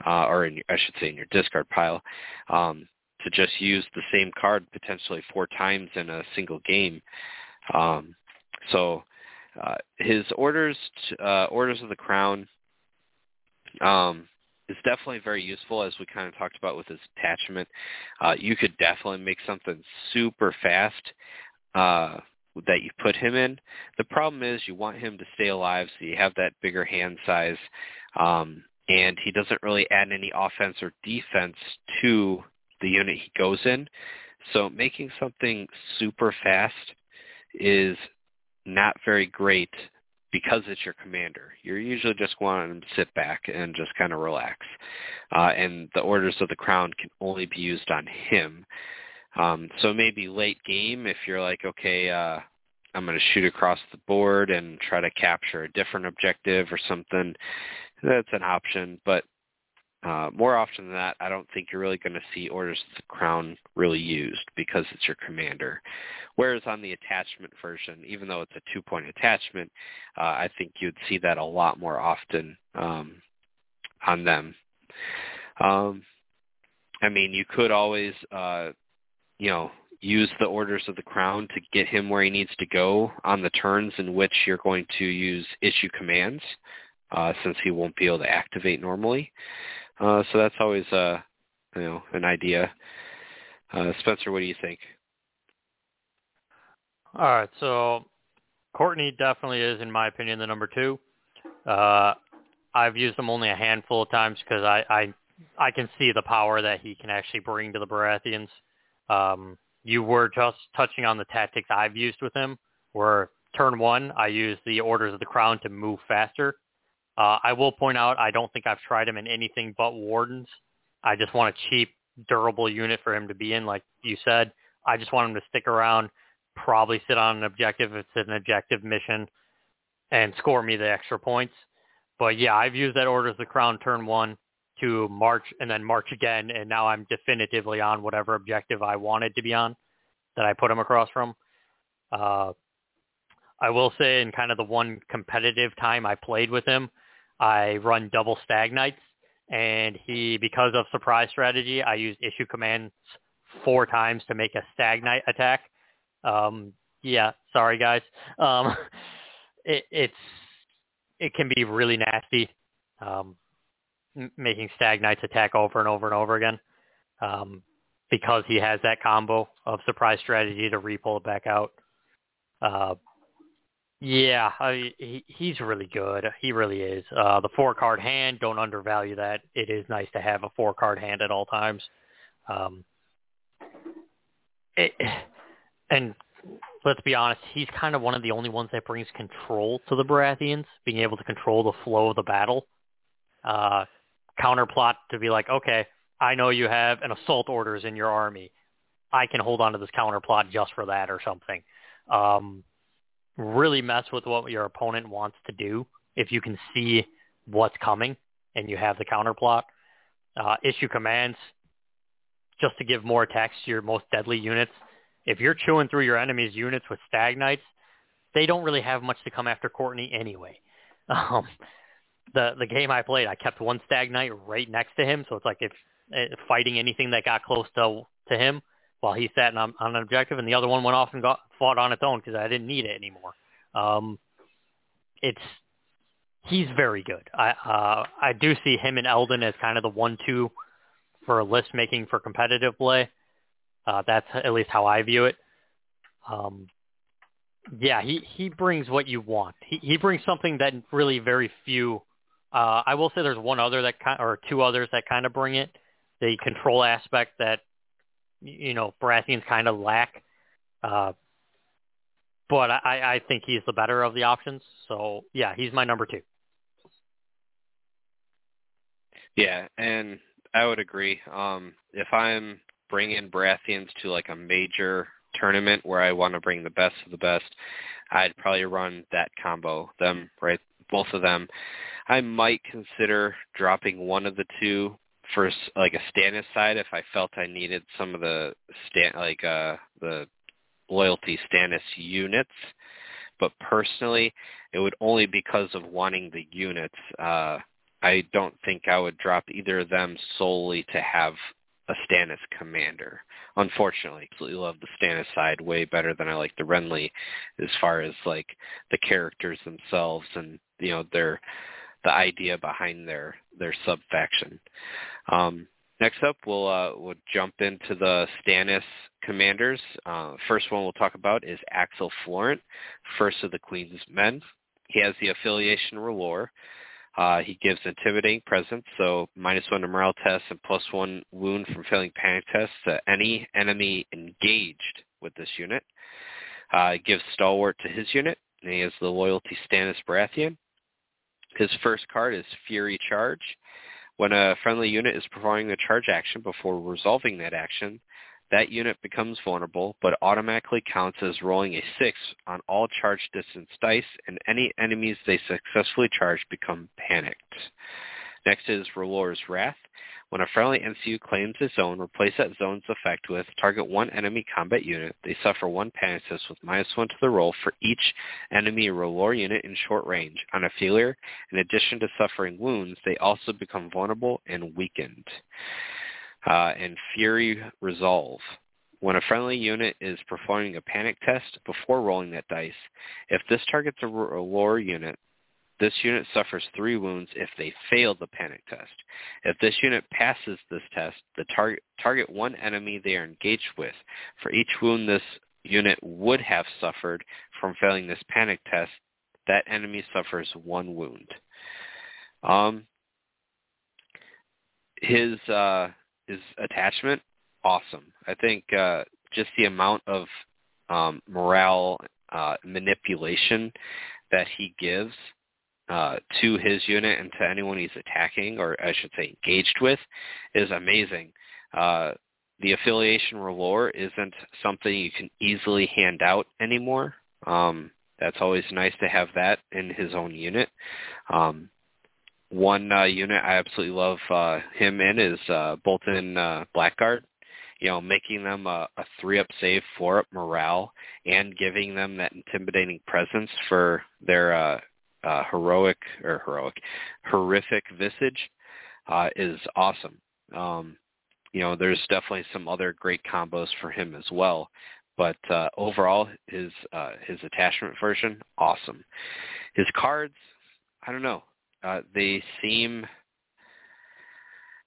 uh, or in, your, I should say in your discard pile, um, to just use the same card potentially four times in a single game. Um, so uh, his orders, uh, orders of the crown, um, is definitely very useful as we kind of talked about with his attachment. Uh, you could definitely make something super fast uh, that you put him in. The problem is you want him to stay alive, so you have that bigger hand size. Um, and he doesn't really add any offense or defense to the unit he goes in. So making something super fast is not very great because it's your commander. You're usually just wanting to sit back and just kind of relax. Uh, and the Orders of the Crown can only be used on him. Um, so maybe late game if you're like, okay, uh, I'm going to shoot across the board and try to capture a different objective or something that's an option, but uh, more often than that, I don't think you're really going to see Orders of the Crown really used because it's your commander. Whereas on the attachment version, even though it's a two-point attachment, uh, I think you'd see that a lot more often um, on them. Um, I mean, you could always, uh, you know, use the Orders of the Crown to get him where he needs to go on the turns in which you're going to use issue commands uh, since he won't be able to activate normally. Uh, so that's always uh, you know an idea. Uh, Spencer, what do you think? All right, so Courtnay definitely is, in my opinion, the number two. Uh, I've used him only a handful of times because I, I I can see the power that he can actually bring to the Baratheons. Um, you were just touching on the tactics I've used with him, where turn one I use the Orders of the Crown to move faster, uh, I will point out I don't think I've tried him in anything but Wardens. I just want a cheap, durable unit for him to be in, like you said. I just want him to stick around, probably sit on an objective if it's an objective mission, and score me the extra points. But yeah, I've used that order of the Crown turn one to march and then march again, and now I'm definitively on whatever objective I wanted to be on that I put him across from. Uh, I will say in kind of the one competitive time I played with him, I run double stag knights and he because of surprise strategy, I used issue commands four times to make a stag knight attack. Um yeah, sorry guys. Um it, it's it can be really nasty. Um making stag knights attack over and over and over again. Um because he has that combo of surprise strategy to repull it back out. Uh, yeah, I, he, he's really good. He really is. Uh, the four card hand, don't undervalue that. It is nice to have a four card hand at all times. Um, it, and let's be honest, he's kind of one of the only ones that brings control to the Baratheons, being able to control the flow of the battle. Uh, counterplot to be like, okay, I know you have an assault orders in your army. I can hold on to this counterplot just for that or something. Um, really mess with what your opponent wants to do if you can see what's coming and you have the counterplot. Uh, issue commands just to give more attacks to your most deadly units. If you're chewing through your enemy's units with stag knights, they don't really have much to come after Courtnay anyway. Um, the the game I played, I kept one stag knight right next to him, so it's like if uh, fighting anything that got close to to him, while he sat on, on an objective, and the other one went off and got fought on its own because I didn't need it anymore. Um, it's he's very good. I uh, I do see him and Eldon as kind of the one-two for list making for competitive play. Uh, that's at least how I view it. Um, yeah, he he brings what you want. He he brings something that really very few. Uh, I will say there's one other that kind, or two others that kind of bring it. The control aspect that you know Baratheons kind of lack. Uh, but I, I think he's the better of the options. So yeah, he's my number two. Yeah, and I would agree. Um, if I'm bringing Baratheons to like a major tournament where I want to bring the best of the best, I'd probably run that combo, them right, both of them. I might consider dropping one of the two for like a Stannis side if I felt I needed some of the stan like uh the loyalty Stannis units. But personally, it would only because of wanting the units. Uh I don't think I would drop either of them solely to have a Stannis commander. Unfortunately, absolutely love the Stannis side way better than I like the Renly as far as like the characters themselves and you know their the idea behind their their sub faction. Um, next up, we'll uh, we'll jump into the Stannis commanders. Uh, first one we'll talk about is Axell Florent, first of the Queen's Men. He has the affiliation R'hllor. Uh, he gives intimidating presence, so minus one to morale test and plus one wound from failing panic tests to any enemy engaged with this unit. Uh, gives stalwart to his unit, and he has the loyalty Stannis Baratheon. His first card is Fury Charge. When a friendly unit is performing a charge action before resolving that action, that unit becomes vulnerable but automatically counts as rolling a 6 on all charge distance dice, and any enemies they successfully charge become panicked. Next is R'hllor's Wrath. When a friendly NCU claims a zone, replace that zone's effect with target one enemy combat unit. They suffer one panic test with minus one to the roll for each enemy R'hllor unit in short range. On a failure, in addition to suffering wounds, they also become vulnerable and weakened. Uh, and Fury Resolve. When a friendly unit is performing a panic test before rolling that dice, if this targets a R'hllor unit, this unit suffers three wounds if they fail the panic test. If this unit passes this test, the target target one enemy they are engaged with. For each wound this unit would have suffered from failing this panic test, that enemy suffers one wound. Um, his uh, his attachment, awesome. I think uh, just the amount of um, morale uh, manipulation that he gives uh, to his unit and to anyone he's attacking, or I should say engaged with, is amazing. Uh, the affiliation reward isn't something you can easily hand out anymore. Um, that's always nice to have that in his own unit. Um, one uh, unit I absolutely love uh, him in is uh, Bolton uh, Blackguard. you know, making them a, a three up save, four up morale, and giving them that intimidating presence for their uh, uh, heroic or heroic, horrific visage uh, is awesome. Um, you know, there's definitely some other great combos for him as well. But uh, overall, his uh, his attachment version, awesome. His cards, I don't know, uh, they seem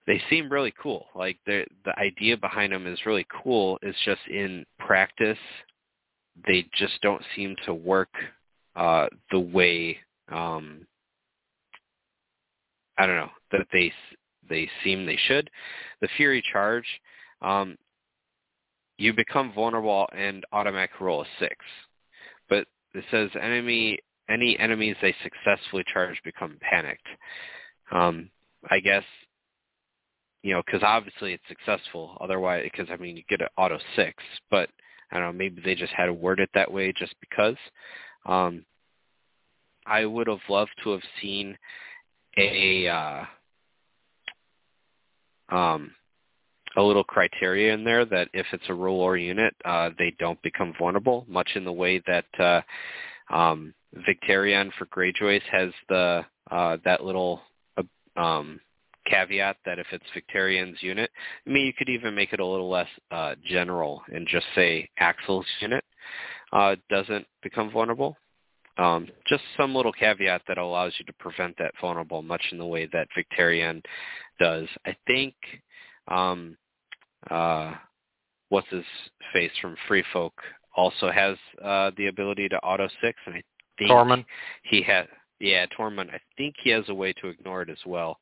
they seem really cool. Like the the idea behind them is really cool. It's just in practice, they just don't seem to work uh, the way um, I don't know that they they seem they should. The Fury Charge, um, you become vulnerable and automatic roll a six, but it says enemy any enemies they successfully charge become panicked. Um, I guess you know, because obviously it's successful. Otherwise, because I mean, you get an auto six, but I don't know, maybe they just had to word it that way just because. Um, I would have loved to have seen a uh, um, a little criteria in there that if it's a R'hllor unit, uh, they don't become vulnerable, much in the way that uh, um, Victarion for Greyjoys has the uh, that little uh, um, caveat that if it's Victarion's unit, I mean, you could even make it a little less uh, general and just say Axell's unit uh, doesn't become vulnerable. Um, just some little caveat that allows you to prevent that vulnerable, much in the way that Victarion does. I think um, uh, what's his face from Free Folk also has uh, the ability to auto six, and I think Tormund. he has. Yeah, Tormund. I think he has a way to ignore it as well.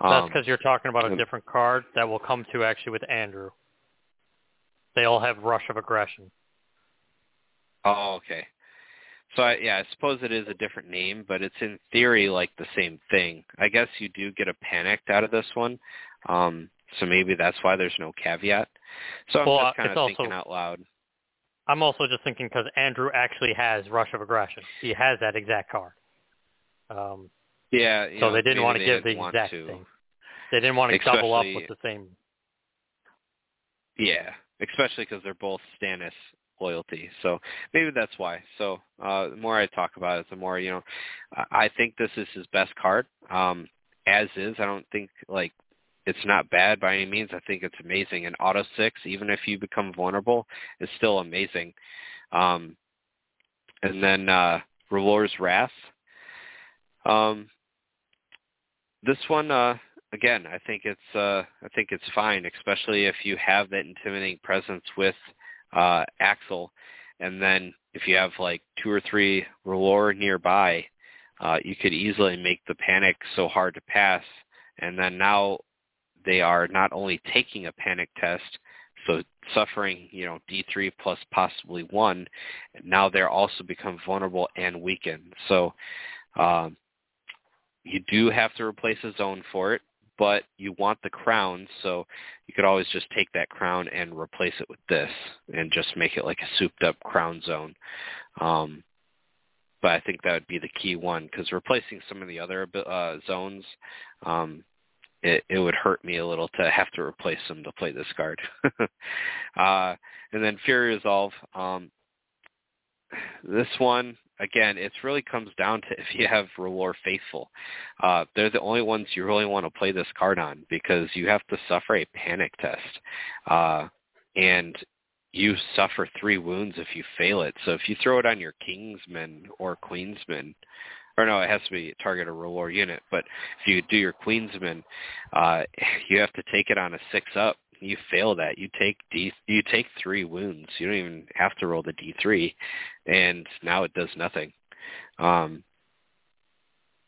That's Um, because you're talking about a different card that will come to actually with Andrew. They all have rush of aggression. Oh, okay. So I, yeah, I suppose it is a different name, but it's in theory like the same thing. I guess you do get a panicked out of this one, um, so maybe that's why there's no caveat. So I'm Well, uh, just kind it's of also- thinking out loud. I'm also just thinking because Andrew actually has rush of aggression. He has that exact card. Um, Yeah. so know, they didn't want to give the exact to. thing. They didn't want to double up with the same. Yeah, especially because they're both Stannis loyalty. So maybe that's why. So uh, the more I talk about it, the more you know. I think this is his best card. Um, as is, I don't think like it's not bad by any means. I think it's amazing. And auto six, even if you become vulnerable, is still amazing. Um, and then uh, R'hllor's Wrath. Um, this one, uh, again, I think it's uh, I think it's fine, especially if you have that intimidating presence with uh, Axell, and then if you have like two or three R'hllor nearby, uh, you could easily make the panic so hard to pass. And then now they are not only taking a panic test, so suffering, you know, D3 plus possibly one, now they're also become vulnerable and weakened. So um, you do have to replace a zone for it, but you want the crown, so you could always just take that crown and replace it with this and just make it like a souped up crown zone. Um, but I think that would be the key one because replacing some of the other uh, zones, um, it, it would hurt me a little to have to replace them to play this card. uh, and then Fury Resolve. Um, this one again, it really comes down to if you have R'hllor Faithful. Uh, they're the only ones you really want to play this card on because you have to suffer a panic test. Uh, and you suffer three wounds if you fail it. So if you throw it on your Kingsman or Queensman, or no, it has to be target a R'hllor unit, but if you do your Queensman, uh, you have to take it on a six up you fail that, you take D you take three wounds. You don't even have to roll the D three and now it does nothing. Um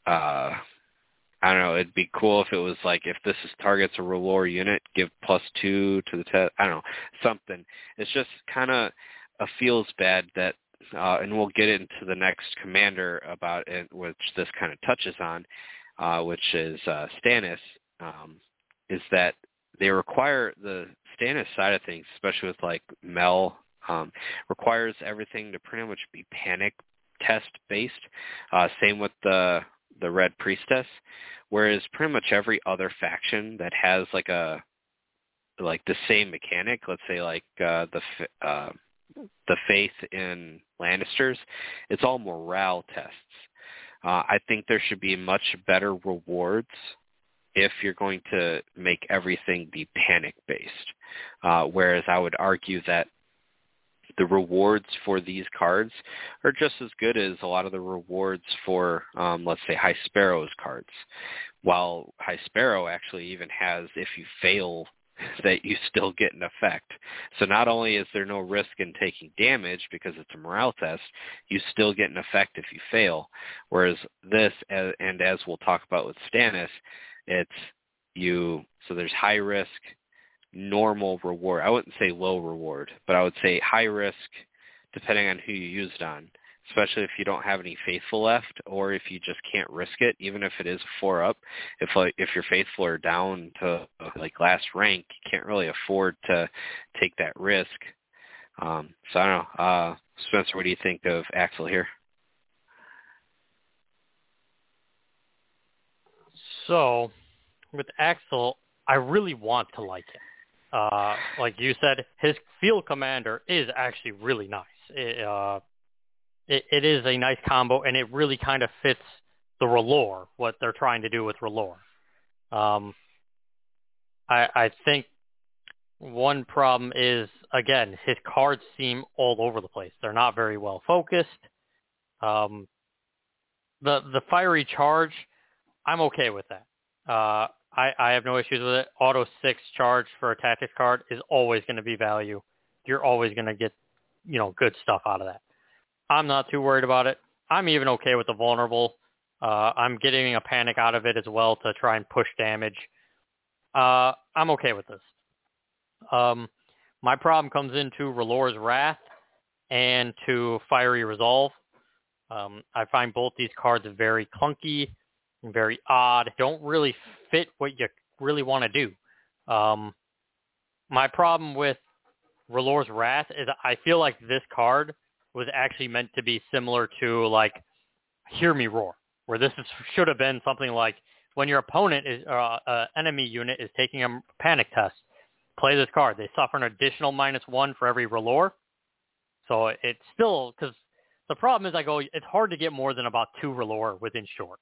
uh I don't know, it'd be cool if it was like if this is targets a R'hllor unit, give plus two to the test I don't know, something. It's just kinda a feels bad that uh and we'll get into the next commander about it which this kind of touches on, uh, which is uh Stannis, um, is that they require the Stannis side of things, especially with like Mel, um, requires everything to pretty much be panic test based. Uh, same with the the Red Priestess, whereas pretty much every other faction that has like a like the same mechanic. Let's say like uh, the uh, the faith in Lannisters. It's all morale tests. Uh, I think there should be much better rewards if you're going to make everything be panic based. Uh, whereas I would argue that the rewards for these cards are just as good as a lot of the rewards for, um, let's say, High Sparrow's cards. While High Sparrow actually even has, if you fail, that you still get an effect. So not only is there no risk in taking damage because it's a morale test, you still get an effect if you fail. Whereas this, and as we'll talk about with Stannis, it's you, so there's high risk, normal reward. I wouldn't say low reward, but I would say high risk depending on who you use it on, especially if you don't have any faithful left or if you just can't risk it, even if it is four up. If like if your faithful are down to like last rank, you can't really afford to take that risk. Um, so I don't know. Uh, Spencer, what do you think of Axell here? So, with Axell, I really want to like him uh, like you said, his field commander is actually really nice. It, uh, it, it is a nice combo, and it really kind of fits the R'hllor, what they're trying to do with R'hllor. Um, I, I think one problem is, again, his cards seem all over the place. They're not very well focused. Um, the the fiery charge, I'm okay with that. Uh, I, I have no issues with it. Auto six charge for a tactics card is always going to be value. You're always going to get, you know, good stuff out of that. I'm not too worried about it. I'm even okay with the vulnerable. Uh, I'm getting a panic out of it as well to try and push damage. Uh, I'm okay with this. Um, my problem comes into R'hllor's Wrath and to Fiery Resolve. Um, I find both these cards very clunky very odd, don't really fit what you really want to do. Um, my problem with R'hllor's Wrath is I feel like this card was actually meant to be similar to like Hear Me Roar, where this is, should have been something like when your opponent is uh, uh, enemy unit is taking a panic test, play this card. They suffer an additional minus one for every R'hllor. So it's still because the problem is I go it's hard to get more than about two R'hllor within short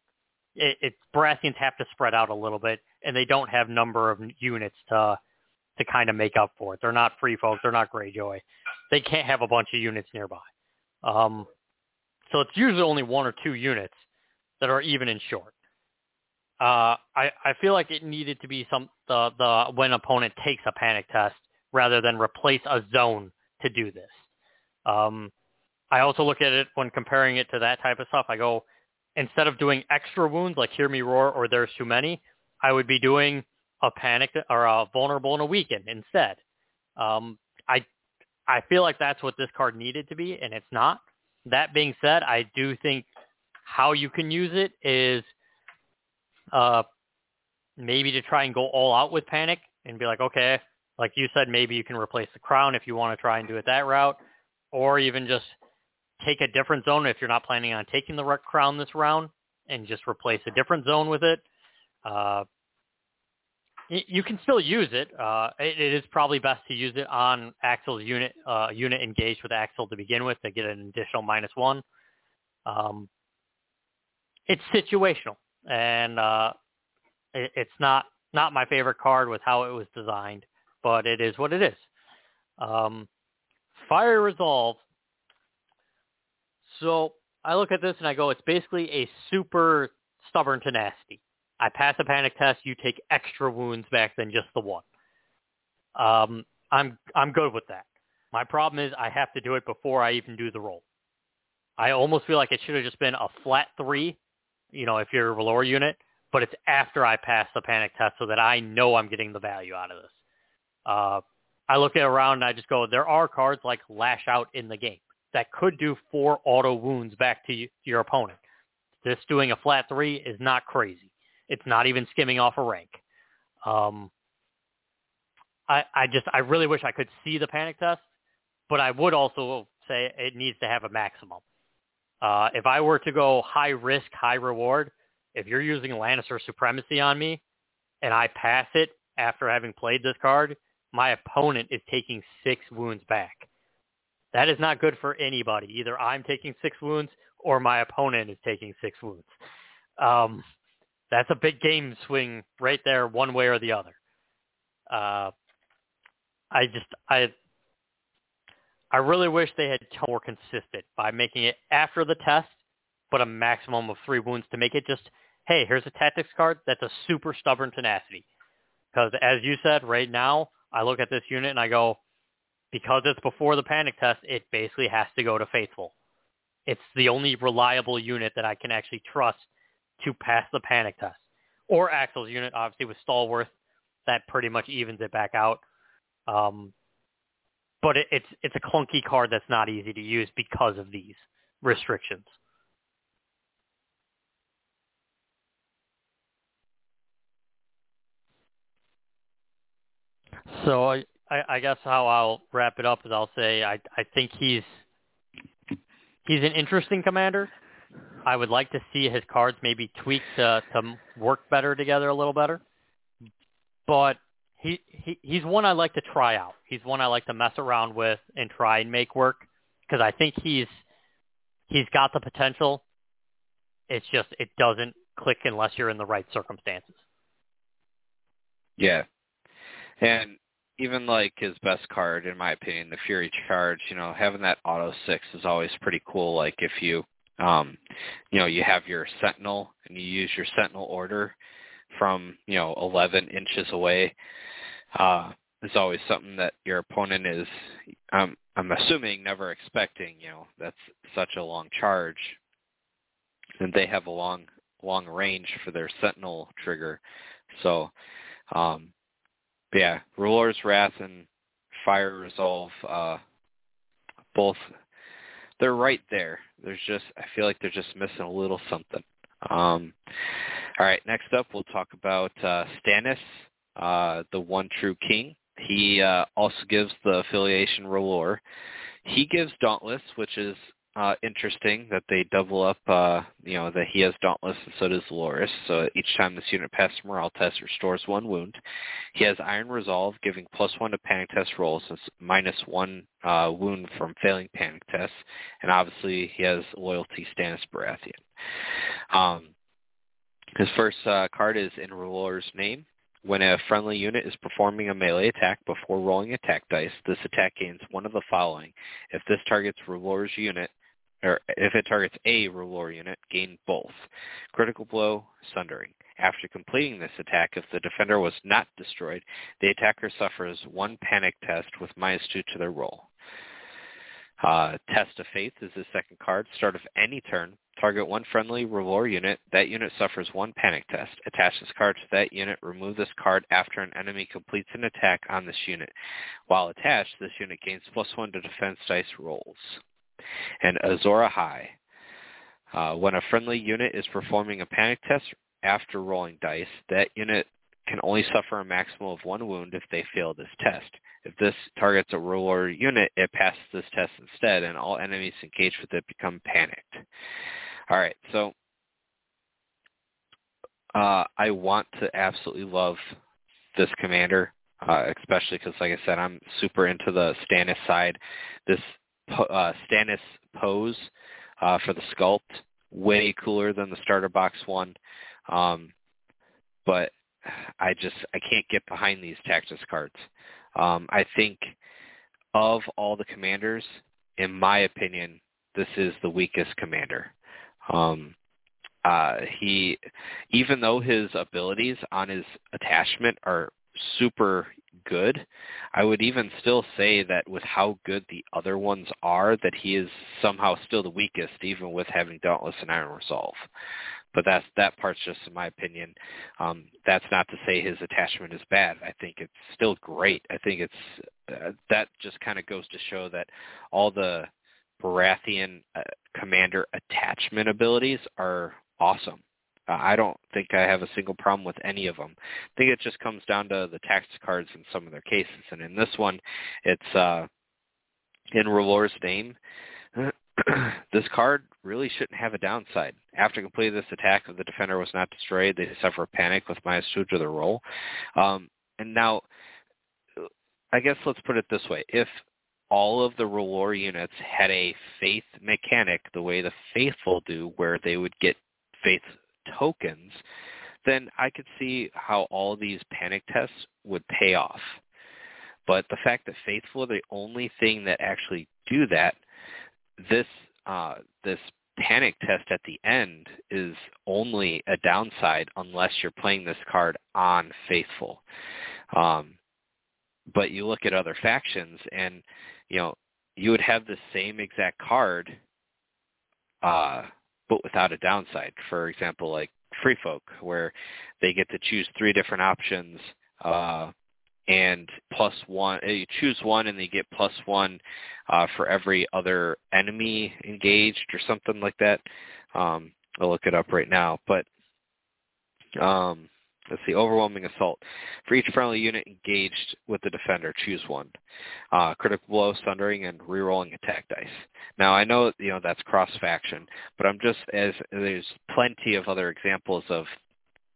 it, it Baratheons have to spread out a little bit, and they don't have number of units to to kind of make up for it. They're not free folk. They're not Greyjoy. They can't have a bunch of units nearby. Um, so it's usually only one or two units that are even in short. Uh, I, I feel like it needed to be some the, the when opponent takes a panic test rather than replace a zone to do this. Um, I also look at it when comparing it to that type of stuff. I go, instead of doing extra wounds like Hear Me Roar or There's Too Many, I would be doing a panic or a vulnerable and a weaken instead. Um, I I feel like that's what this card needed to be, and it's not. That being said, I do think how you can use it is uh, maybe to try and go all out with panic and be like, okay, like you said, maybe you can replace the crown if you want to try and do it that route, or even just take a different zone if you're not planning on taking the crown this round and just replace a different zone with it. Uh, you can still use it. Uh, it. It is probably best to use it on Axell's unit, uh, unit engaged with Axell to begin with to get an additional minus one. Um, it's situational, and uh, it, it's not not my favorite card with how it was designed, but it is what it is. Um, Fire Resolve so I look at this and I go, it's basically a super stubborn tenacity. I pass a panic test, you take extra wounds back than just the one. Um, I'm I'm good with that. My problem is I have to do it before I even do the roll. I almost feel like it should have just been a flat three, you know, if you're a lower unit, but it's after I pass the panic test so that I know I'm getting the value out of this. Uh, I look at around and I just go, there are cards like Lash Out in the game that could do four auto wounds back to, you, to your opponent. This doing a flat three is not crazy. It's not even skimming off a rank. Um, I, I just, I really wish I could see the panic test, but I would also say it needs to have a maximum. Uh, if I were to go high risk, high reward, if you're using Lannister supremacy on me and I pass it after having played this card, my opponent is taking six wounds back. That is not good for anybody. Either I'm taking six wounds or my opponent is taking six wounds. Um, that's a big game swing right there, one way or the other. Uh, I just I I really wish they had more consistent by making it after the test, but a maximum of three wounds to make it just hey, here's a tactics card that's a super stubborn tenacity. Because as you said, right now I look at this unit and I go, because it's before the panic test, it basically has to go to faithful. It's the only reliable unit that I can actually trust to pass the panic test. Or Axell's unit, obviously with Stalwart, that pretty much evens it back out. Um, but it, it's it's a clunky card that's not easy to use because of these restrictions. So I guess how I'll wrap it up is I'll say I I think he's he's an interesting commander. I would like to see his cards maybe tweaked to to work better together a little better. But he, he he's one I like to try out. He's one I like to mess around with and try and make work because I think he's he's got the potential. It's just it doesn't click unless you're in the right circumstances. Yeah. And even like his best card, in my opinion, the Fury Charge, you know, having that auto six is always pretty cool. Like if you, um, you know, you have your Sentinel and you use your Sentinel order from, you know, 11 inches away, uh, is always something that your opponent is, um, I'm assuming, never expecting. You know, that's such a long charge, and they have a long, long range for their Sentinel trigger. So, um, yeah, R'hllor's Wrath and Fire Resolve, uh, both they're right there. There's just I feel like they're just missing a little something. Um, all right, next up we'll talk about uh, Stannis, uh, the one true king. He uh, also gives the affiliation R'hllor. He gives Dauntless, which is uh, interesting that they double up, uh, you know, that he has Dauntless and so does Loras. So each time this unit passes morale test, restores one wound. He has Iron Resolve, giving plus one to panic test rolls, and minus one uh, wound from failing panic tests. And obviously he has Loyalty Stannis Baratheon. Um, his first uh, card is in R'hllor's name. When a friendly unit is performing a melee attack before rolling attack dice, this attack gains one of the following. If this targets R'hllor's unit, or if it targets a R'hllor unit, gain both. Critical blow, sundering. After completing this attack, if the defender was not destroyed, the attacker suffers one panic test with minus two to their roll. Uh, Test of Faith is the second card. Start of any turn, target one friendly R'hllor unit. That unit suffers one panic test. Attach this card to that unit. Remove this card after an enemy completes an attack on this unit. While attached, this unit gains plus one to defense dice rolls and Azor Ahai. Uh, when a friendly unit is performing a panic test after rolling dice, that unit can only suffer a maximum of one wound if they fail this test. If this targets a R'hllor unit, it passes this test instead, and all enemies engaged with it become panicked. All right, so uh, I want to absolutely love this commander, uh, especially because, like I said, I'm super into the Stannis side. This uh, Stannis pose uh, for the sculpt. Way cooler than the starter box one. Um, but I just I can't get behind these tactics cards. Um, I think of all the commanders, in my opinion, this is the weakest commander. Um, uh, he, even though his abilities on his attachment are super good. I would even still say that with how good the other ones are, that he is somehow still the weakest, even with having Dauntless and Iron Resolve. But that's that part's just in my opinion. Um, that's not to say his attachment is bad. I think it's still great. I think it's uh, that just kind of goes to show that all the Baratheon uh, commander attachment abilities are awesome. Uh, I don't think I have a single problem with any of them. I think it just comes down to the tax cards in some of their cases. And in this one, it's uh, in R'hllor's name. this card really shouldn't have a downside. After completing this attack, the defender was not destroyed, they suffer a panic with minus two to the roll. Um, and now, I guess let's put it this way: if all of the R'hllor units had a faith mechanic the way the faithful do, where they would get faith tokens, then I could see how all these panic tests would pay off. But the fact that faithful are the only thing that actually do that, this uh, this panic test at the end is only a downside unless you're playing this card on faithful. Um, but you look at other factions and you know you would have the same exact card uh, but without a downside. For example like free folk where they get to choose three different options uh, and plus one you choose one and they get plus one uh, for every other enemy engaged or something like that. Um, i'll look it up right now but um, Let's see, overwhelming assault. For each friendly unit engaged with the defender, choose one. Uh, critical blow, sundering, and rerolling attack dice. Now I know you know that's cross faction, but I'm just as there's plenty of other examples of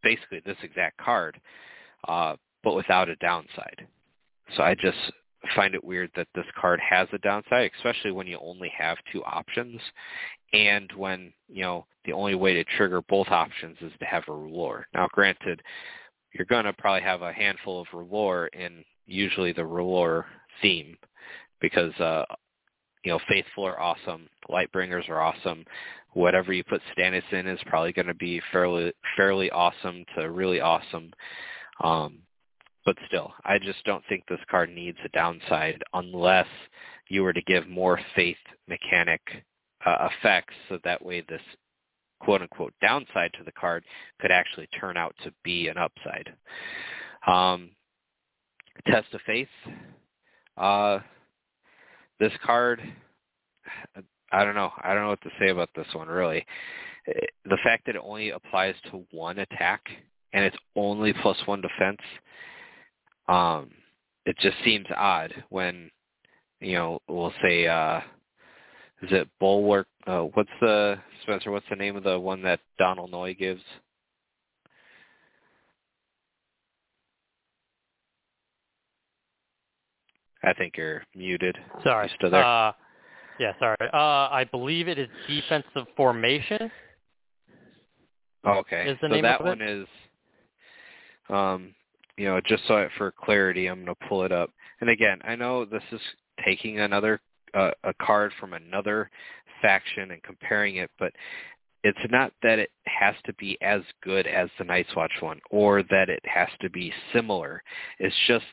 basically this exact card, uh, but without a downside. So I just find it weird that this card has a downside, especially when you only have two options, and when you know the only way to trigger both options is to have a R'hllor. Now, granted, you're going to probably have a handful of R'hllor in usually the R'hllor theme, because uh, you know faithful are awesome, lightbringers are awesome. Whatever you put Stannis in is probably going to be fairly fairly awesome to really awesome. Um, but still, I just don't think this card needs a downside unless you were to give more faith mechanic uh, effects, so that way this quote-unquote downside to the card could actually turn out to be an upside. Um, Test of Faith. Uh, this card, I don't know. I don't know what to say about this one really. The fact that it only applies to one attack and it's only plus one defense um, it just seems odd when, you know, we'll say, uh, is it Bulwark? Uh, what's the Spencer? What's the name of the one that Donal Noye gives? I think you're muted. Sorry. You still there? Uh, yeah, sorry. Uh, I believe it is defensive formation. Okay. Is the so name that of one it? is um you know, just so for clarity, I'm going to pull it up. And again, I know this is taking another uh, a card from another faction and comparing it, but it's not that it has to be as good as the Night's Watch one or that it has to be similar. It's just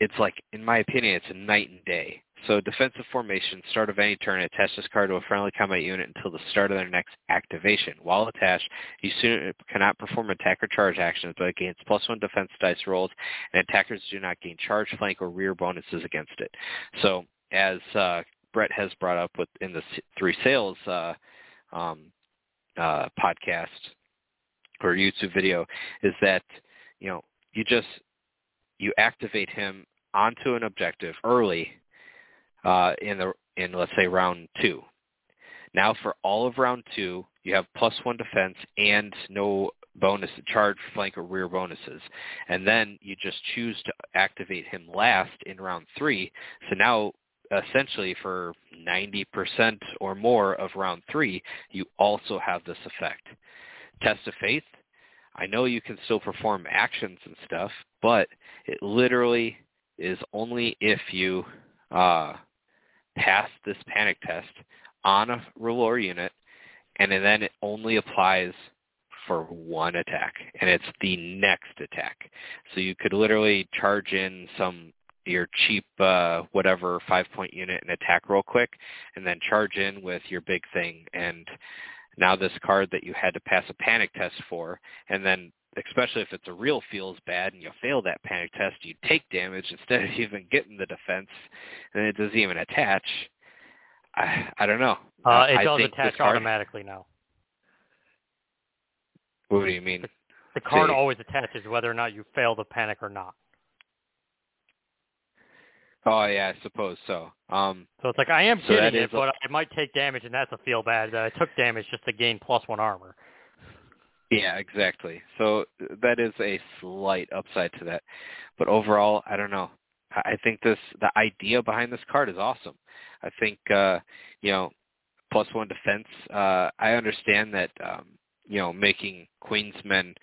it's like in my opinion it's a night and day. So defensive formation, start of any turn, attach this card to a friendly combat unit until the start of their next activation. While attached, you soon cannot perform attack or charge actions, but gains plus one defense dice rolls, and attackers do not gain charge, flank, or rear bonuses against it. So as uh, Brett has brought up with in the three sales uh, um, uh, podcast or YouTube video, is that you know you just you activate him onto an objective early uh, in the in let's say round two. Now for all of round two, you have plus one defense and no bonus charge, flank, or rear bonuses. And then you just choose to activate him last in round three. So now essentially for 90% or more of round three, you also have this effect. Test of Faith, I know you can still perform actions and stuff, but it literally is only if you uh, pass this panic test on a R'hllor unit, and then it only applies for one attack, and it's the next attack. So you could literally charge in some your cheap uh, whatever five point unit and attack real quick, and then charge in with your big thing. And now this card that you had to pass a panic test for, and then especially if it's a real feels bad and you fail that panic test, you take damage instead of even getting the defense, and it doesn't even attach. I I don't know. Uh, it I does attach card, automatically now. What do you mean? The card See. always attaches whether or not you fail the panic or not. Oh yeah, I suppose so. Um, So it's like I am So getting it, is a- but I might take damage, and that's a feel bad that I took damage just to gain plus one armor. Yeah, exactly. So that is a slight upside to that, but overall, I don't know. I think this the idea behind this card is awesome. I think uh, you know plus one defense. Uh, I understand that um, you know making Queensmen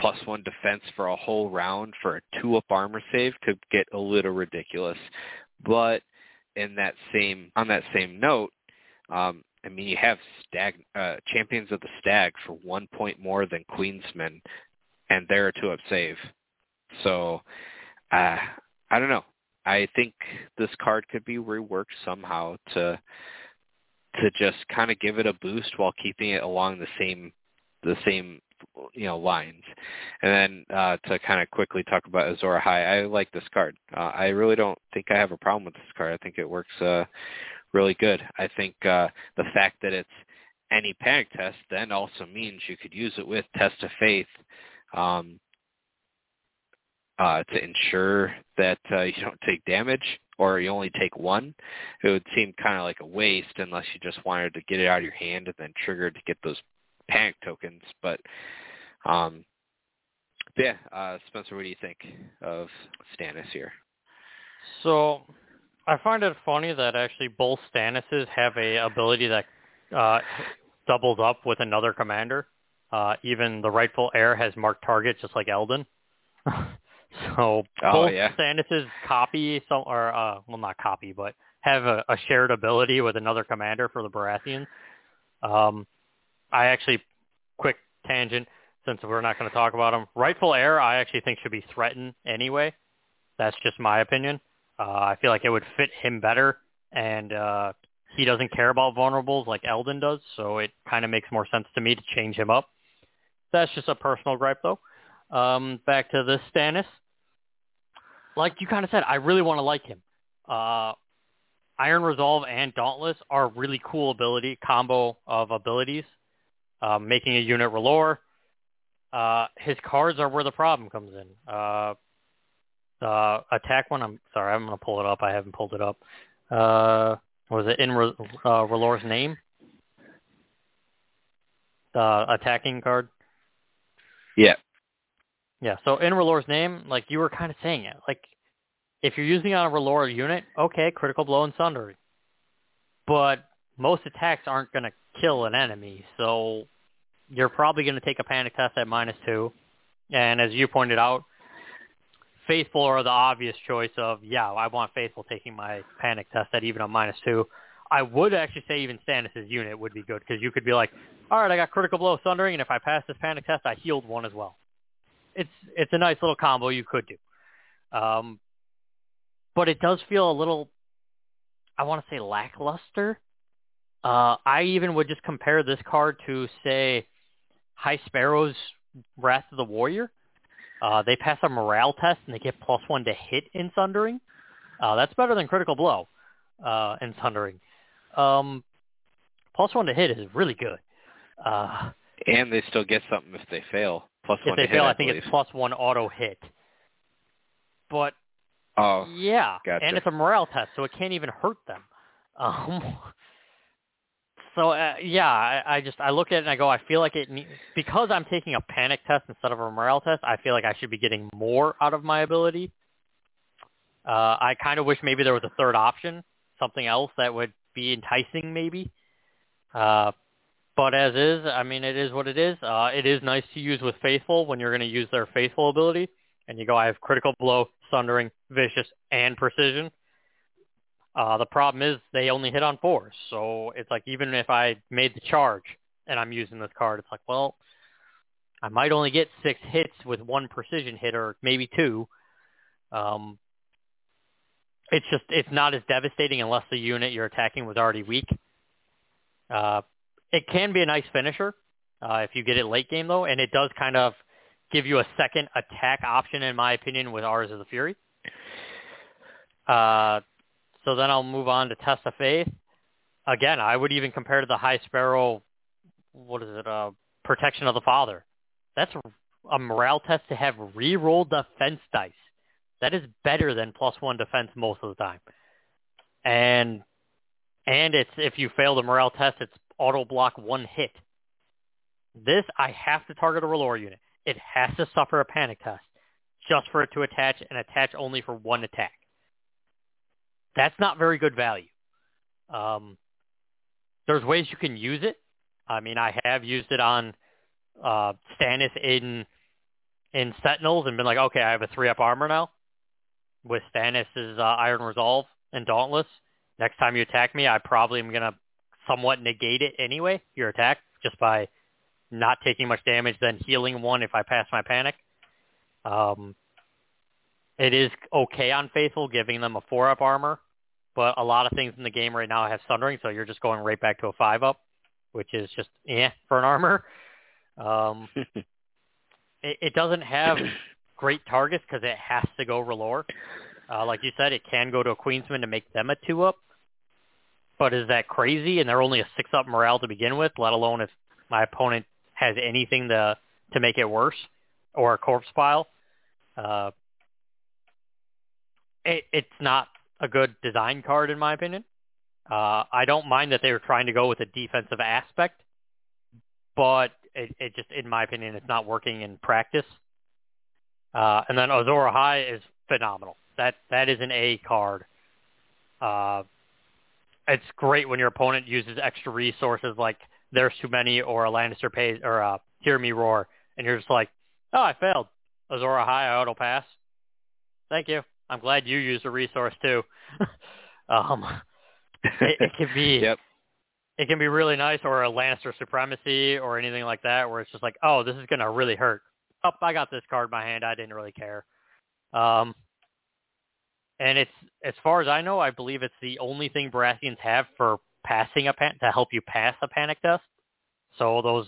plus one defense for a whole round for a two up armor save could get a little ridiculous, but in that same on that same note, um, I mean you have stag uh, champions of the stag for one point more than Queensmen, and they're a two up save. So uh, I don't know. I think this card could be reworked somehow to to just kind of give it a boost while keeping it along the same the same you know lines. And then uh, to kind of quickly talk about Azor Ahai, I like this card. Uh, I really don't think I have a problem with this card. I think it works uh, really good. I think uh, the fact that it's any panic test then also means you could use it with Test of Faith um, uh, to ensure that uh, you don't take damage or you only take one. It would seem kind of like a waste unless you just wanted to get it out of your hand and then trigger to get those panic tokens. But um, yeah, uh, Spencer, what do you think of Stannis here? So I find it funny that actually both Stannises have a ability that uh, doubles up with another commander. Uh, even the rightful heir has marked target, just like Eldon. so oh, both yeah. Stannises copy some, or uh, well, not copy, but have a, a shared ability with another commander for the Baratheons. Um, I actually, quick tangent, since we're not going to talk about him. Rightful heir, I actually think should be threatened anyway. That's just my opinion. Uh, I feel like it would fit him better, and uh, he doesn't care about vulnerables like Eldon does, so it kind of makes more sense to me to change him up. That's just a personal gripe, though. Um, back to this Stannis. Like you kind of said, I really want to like him. Uh, Iron Resolve and Dauntless are really cool ability combo of abilities uh, making a unit R'hllor. Uh, his cards are where the problem comes in. Uh, the attack one, I'm sorry, I'm going to pull it up. I haven't pulled it up. Uh, was it in uh, R'hllor's name? The attacking card? Yeah. Yeah, so in R'hllor's name, like you were kind of saying it, like if you're using on a R'hllor unit, okay, critical blow and sundering. But most attacks aren't going to kill an enemy. So you're probably going to take a panic test at minus two. And as you pointed out, Faithful are the obvious choice of, yeah, I want Faithful taking my panic test at even a minus two. I would actually say even Stannis' unit would be good because you could be like, all right, I got critical blow sundering, and if I pass this panic test, I healed one as well. It's it's a nice little combo you could do, um, but it does feel a little, I want to say lackluster uh, I even would just compare this card to, say, High Sparrow's Wrath of the Warrior. Uh, they pass a morale test and they get plus one to hit in Sundering. Uh, that's better than Critical Blow uh, in Sundering. Um, plus one to hit is really good. Uh, and they still get something if they fail. Plus if one they to fail, hit, I think it's plus one auto hit. But oh, yeah, gotcha. and it's a morale test, so it can't even hurt them. Um, so uh, yeah, I, I just I look at it and I go, I feel like it because I'm taking a panic test instead of a morale test. I feel like I should be getting more out of my ability. Uh, I kind of wish maybe there was a third option, something else that would be enticing, maybe. Uh, but as is, I mean, it is what it is. Uh, it is nice to use with Faithful when you're going to use their Faithful ability, and you go, I have Critical Blow, Sundering, Vicious, and Precision. Uh, the problem is they only hit on fours. So it's like even if I made the charge and I'm using this card, it's like, well, I might only get six hits with one precision hit or maybe two. Um, it's just it's not as devastating unless the unit you're attacking was already weak. Uh, it can be a nice finisher uh, if you get it late game though, and it does kind of give you a second attack option in my opinion with Ours is the Fury. Uh, so then I'll move on to Test of Faith. Again, I would even compare to the High Sparrow, what is it, uh, Protection of the Father. That's a, morale test to have re-roll defense dice. That is better than plus one defense most of the time. And and it's if you fail the morale test, it's auto block one hit. This I have to target a R'hllor unit. It has to suffer a panic test just for it to attach and attach only for one attack. That's not very good value. Um, there's ways you can use it. I mean, I have used it on uh, Stannis in in Sentinels and been like, okay, I have a three up armor now with Stannis' uh, Iron Resolve and Dauntless. Next time you attack me, I probably am gonna somewhat negate it anyway, your attack, just by not taking much damage, then healing one if I pass my panic. Um, it is okay on Faithful, giving them a four up armor, but a lot of things in the game right now have Sundering, so you're just going right back to a five up, which is just yeah for an armor. Um, it, it doesn't have great targets because it has to go R'hllor. Uh, like you said, it can go to a Queensman to make them a two up. But is that crazy? And they're only a six up morale to begin with, let alone if my opponent has anything to to make it worse or a corpse pile. Uh, it, it's not a good design card in my opinion. Uh, I don't mind that they were trying to go with a defensive aspect, but it, it just, in my opinion, it's not working in practice. Uh, and then Azor Ahai is phenomenal. That that is an A card. Uh, it's great when your opponent uses extra resources like there's too many or a Lannister pays or uh, hear me roar, and you're just like, oh, I failed. Azor Ahai, I auto pass. Thank you. I'm glad you used a resource too. um, it, it can be yep. it can be really nice, or a Lannister supremacy, or anything like that, where it's just like, oh, this is gonna really hurt. Oh, I got this card in my hand. I didn't really care. Um, and it's as far as I know, I believe it's the only thing Baratheons have for passing a pan to help you pass a panic test. So those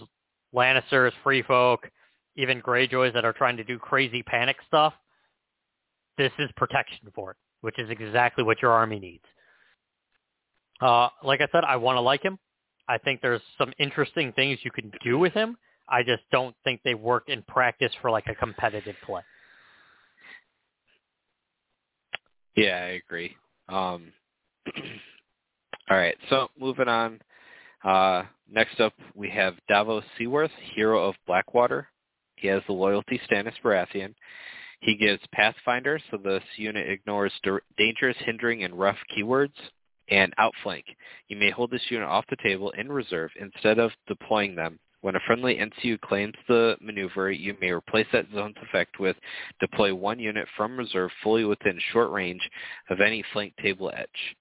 Lannisters, Free Folk, even Greyjoys that are trying to do crazy panic stuff, this is protection for it, which is exactly what your army needs. Uh, like I said, I want to like him. I think there's some interesting things you can do with him. I just don't think they work in practice for like a competitive play. Yeah, I agree. Um, all right, so moving on. Uh, next up, we have Davos Seaworth, Hero of Blackwater. He has the loyalty Stannis Baratheon. He gives Pathfinder, so this unit ignores dangerous, hindering, and rough keywords, and Outflank. You may hold this unit off the table in reserve instead of deploying them. When a friendly NCU claims the maneuver, you may replace that zone's effect with deploy one unit from reserve fully within short range of any flank table edge.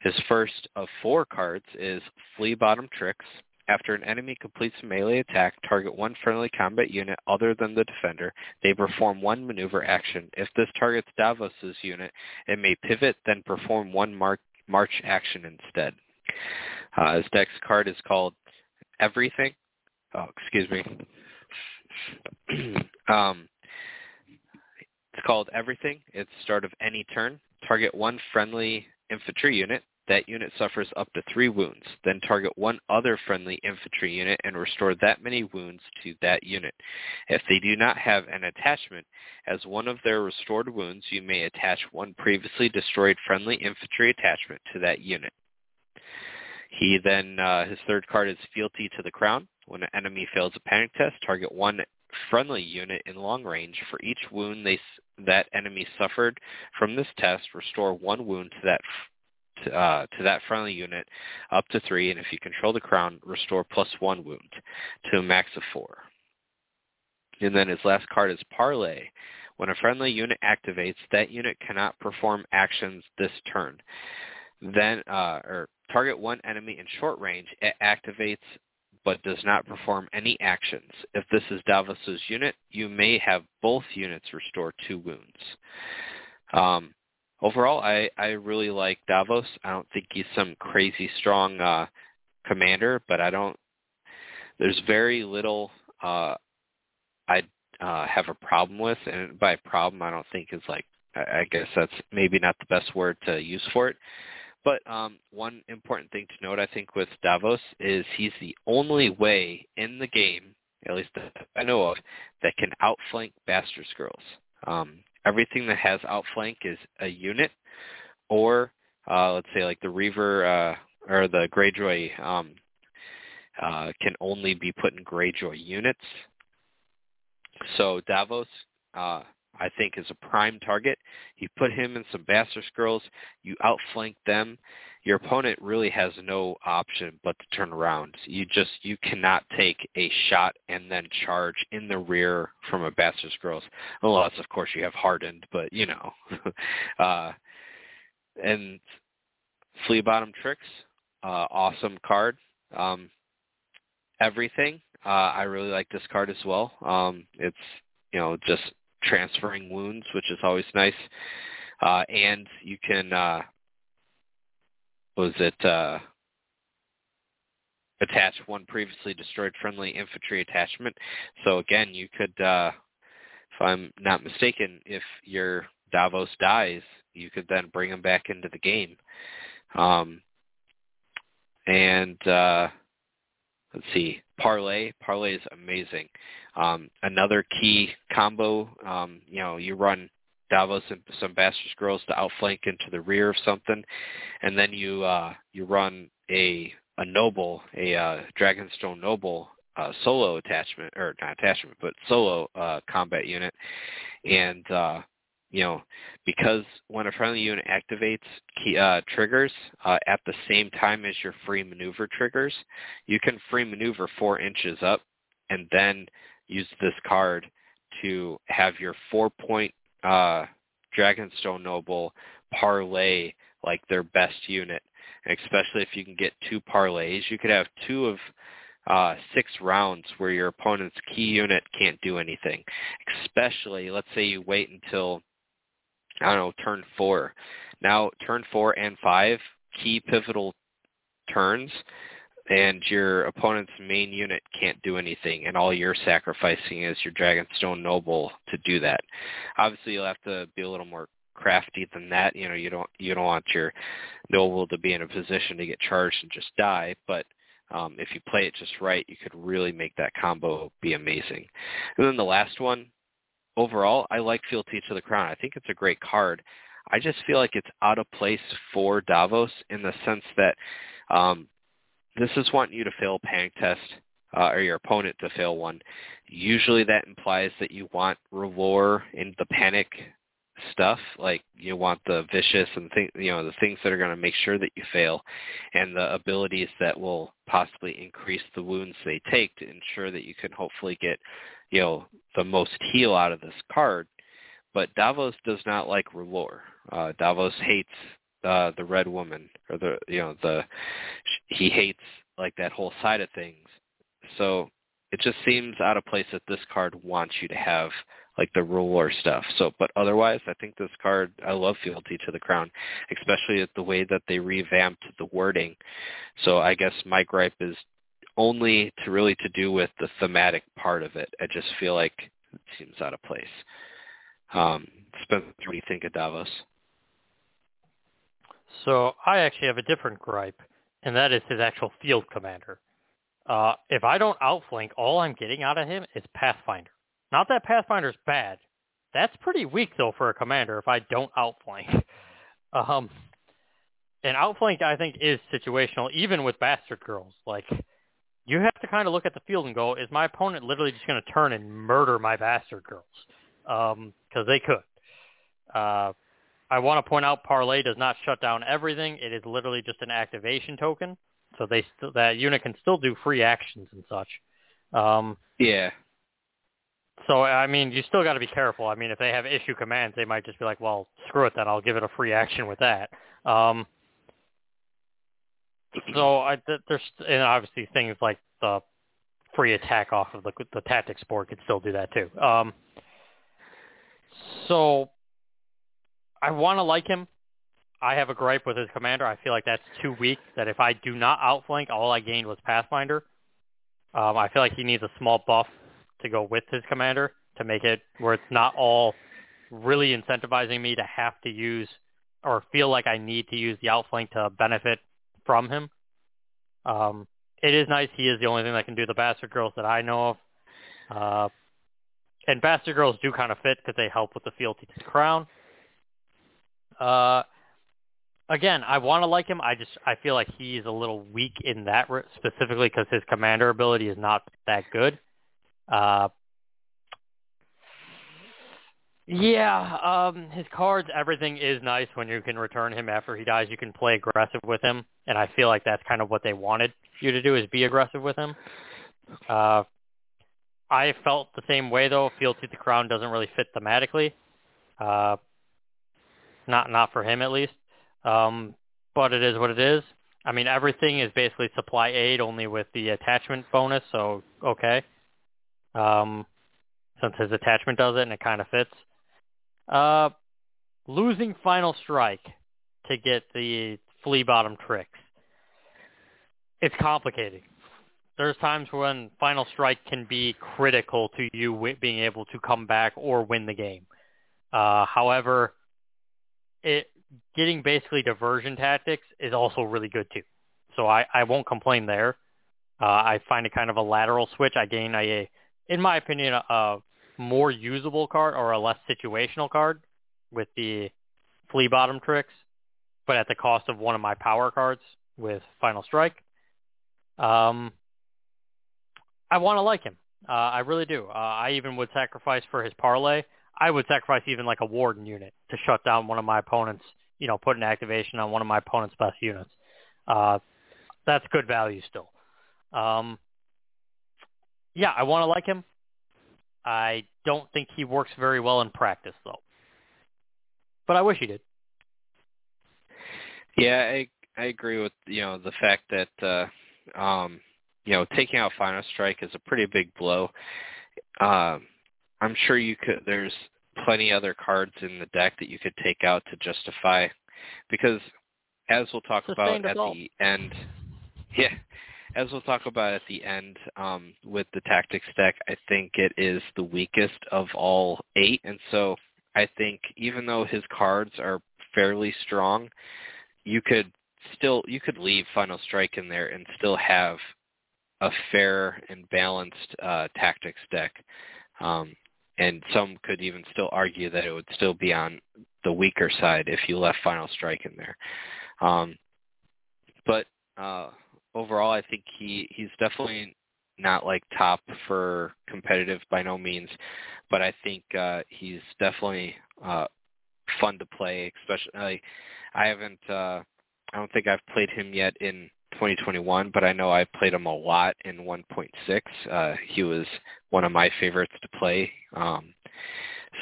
His first of four cards is Flea Bottom Tricks. After an enemy completes a melee attack, target one friendly combat unit other than the defender. They perform one maneuver action. If this targets Davos's unit, it may pivot, then perform one mark, march action instead. Uh, his next card is called Everything. Oh, excuse me. um, it's called Everything. It's start of any turn. Target one friendly infantry unit. That unit suffers up to three wounds. Then target one other friendly infantry unit and restore that many wounds to that unit. If they do not have an attachment, as one of their restored wounds, you may attach one previously destroyed friendly infantry attachment to that unit. He then, uh, his third card is Fealty to the Crown. When an enemy fails a panic test, target one friendly unit in long range. For each wound they, that enemy suffered from this test, restore one wound to that uh, to that friendly unit up to three, and if you control the crown, restore plus one wound to a max of four. And then his last card is Parlay. When a friendly unit activates, that unit cannot perform actions this turn. Then, uh, or target one enemy in short range, it activates but does not perform any actions. If this is Davos's unit, you may have both units restore two wounds. Um, overall, I, I really like Davos. I don't think he's some crazy strong uh, commander, but I don't. There's very little uh, I uh, have a problem with, and by problem, I don't think is like. I guess that's maybe not the best word to use for it. But um, one important thing to note, I think, with Davos is he's the only way in the game, at least that I know of, that can outflank Bastard Girls. Um, everything that has outflank is a unit, or uh, let's say like the Reaver uh, or the Greyjoy um, uh, can only be put in Greyjoy units. So Davos, uh, I think is a prime target. You put him in some bastard girls, you outflank them. Your opponent really has no option but to turn around. You just you cannot take a shot and then charge in the rear from a bastard girls, unless of course you have hardened. But you know, uh, and flea bottom tricks, uh, awesome card. Um, everything. Uh, I really like this card as well. Um, it's you know just transferring wounds, which is always nice. Uh, and you can, uh, was it, uh, attach one previously destroyed friendly infantry attachment. So again, you could, uh, if I'm not mistaken, if your Davos dies, you could then bring him back into the game. Um, and uh, let's see, parlay. Parlay is amazing. Um, another key combo, um, you know, you run Davos and some Bastard Girls to outflank into the rear of something, and then you uh, you run a a noble, a uh, Dragonstone noble uh, solo attachment or not attachment, but solo uh, combat unit, and uh, you know, because when a friendly unit activates key, uh, triggers uh, at the same time as your free maneuver triggers, you can free maneuver four inches up and then use this card to have your four-point uh, Dragonstone Noble parlay like their best unit. Especially if you can get two parlays, you could have two of uh, six rounds where your opponent's key unit can't do anything. Especially, let's say you wait until I don't know, turn four. Now, turn four and five, key pivotal turns, and your opponent's main unit can't do anything, and all you're sacrificing is your Dragonstone Noble to do that. Obviously, you'll have to be a little more crafty than that. You know, you don't you don't want your noble to be in a position to get charged and just die, but um, if you play it just right, you could really make that combo be amazing. And then the last one, overall, I like Fealty to the Crown. I think it's a great card. I just feel like it's out of place for Davos in the sense that um, this is wanting you to fail panic test uh, or your opponent to fail one. Usually that implies that you want R'hllor in the panic stuff, like you want the vicious and think you know the things that are going to make sure that you fail, and the abilities that will possibly increase the wounds they take to ensure that you can hopefully get you know the most heal out of this card. But Davos does not like R'hllor. Uh, Davos hates uh, the Red Woman, or the you know the he hates like that whole side of things. So it just seems out of place that this card wants you to have like the R'hllor stuff. So, but otherwise, I think this card, I love Fealty to the Crown, especially at the way that they revamped the wording. So I guess my gripe is only to really to do with the thematic part of it. I just feel like it seems out of place. Um, Spencer, what do you think of Davos? So I actually have a different gripe, and that is his actual field commander. Uh, if I don't outflank, all I'm getting out of him is Pathfinder. Not that Pathfinder's bad. That's pretty weak though for a commander if I don't outflank. Um, and outflank I think is situational even with bastard girls. Like you have to kind of look at the field and go, is my opponent literally just going to turn and murder my bastard girls? Because um, they could. Uh, I want to point out Parlay does not shut down everything. It is literally just an activation token, so they st- that unit can still do free actions and such. Um, yeah. So I mean, you still got to be careful. I mean, if they have issue commands, they might just be like, "Well, screw it, then I'll give it a free action with that." Um, so I, there's and obviously things like the free attack off of the the tactics board could still do that too. Um, so I want to like him. I have a gripe with his commander. I feel like that's too weak. That if I do not outflank, all I gained was Pathfinder. Um, I feel like he needs a small buff to go with his commander to make it where it's not all really incentivizing me to have to use or feel like I need to use the outflank to benefit from him. Um, it is nice. He is the only thing that can do the Bastard Girls that I know of. Uh, and Bastard Girls do kind of fit because they help with the fealty to the crown. Uh, again, I want to like him. I just I feel like he's a little weak in that re- specifically because his commander ability is not that good. Uh, Yeah, um, his cards, everything is nice when you can return him after he dies. You can play aggressive with him, and I feel like that's kind of what they wanted you to do is be aggressive with him. Uh, I felt the same way though. Fealty to the Crown doesn't really fit thematically. Uh, not not for him at least. Um, but it is what it is. I mean, everything is basically supply aid, only with the attachment bonus. So okay, um, since his attachment does it and it kind of fits. Uh, losing final strike to get the flea bottom tricks. It's complicated. There's times when final strike can be critical to you being able to come back or win the game. Uh, however, it getting basically diversion tactics is also really good too. So I, I won't complain there. Uh, I find it kind of a lateral switch. I gain a, in my opinion, a, a more usable card or a less situational card with the flea bottom tricks, but at the cost of one of my power cards with Final Strike. Um, I want to like him. Uh, I really do. Uh, I even would sacrifice for his parlay. I would sacrifice even like a warden unit to shut down one of my opponents. You know, put an activation on one of my opponent's best units. Uh, that's good value still. Um, yeah, I want to like him. I don't think he works very well in practice though. But I wish he did. Yeah, I I agree with you know the fact that uh um you know taking out final strike is a pretty big blow. Um I'm sure you could there's plenty other cards in the deck that you could take out to justify because as we'll talk about at the end yeah as we'll talk about at the end um, with the tactics deck, I think it is the weakest of all eight, and so I think even though his cards are fairly strong, you could still you could leave Final Strike in there and still have a fair and balanced uh, tactics deck. Um, and some could even still argue that it would still be on the weaker side if you left Final Strike in there. Um, but uh, overall, I think he he's definitely not like top for competitive by no means, but I think uh, he's definitely uh, fun to play. Especially, I haven't, uh, I don't think I've played him yet in 2021, but I know I played him a lot in 1.6. Uh, he was one of my favorites to play. Um,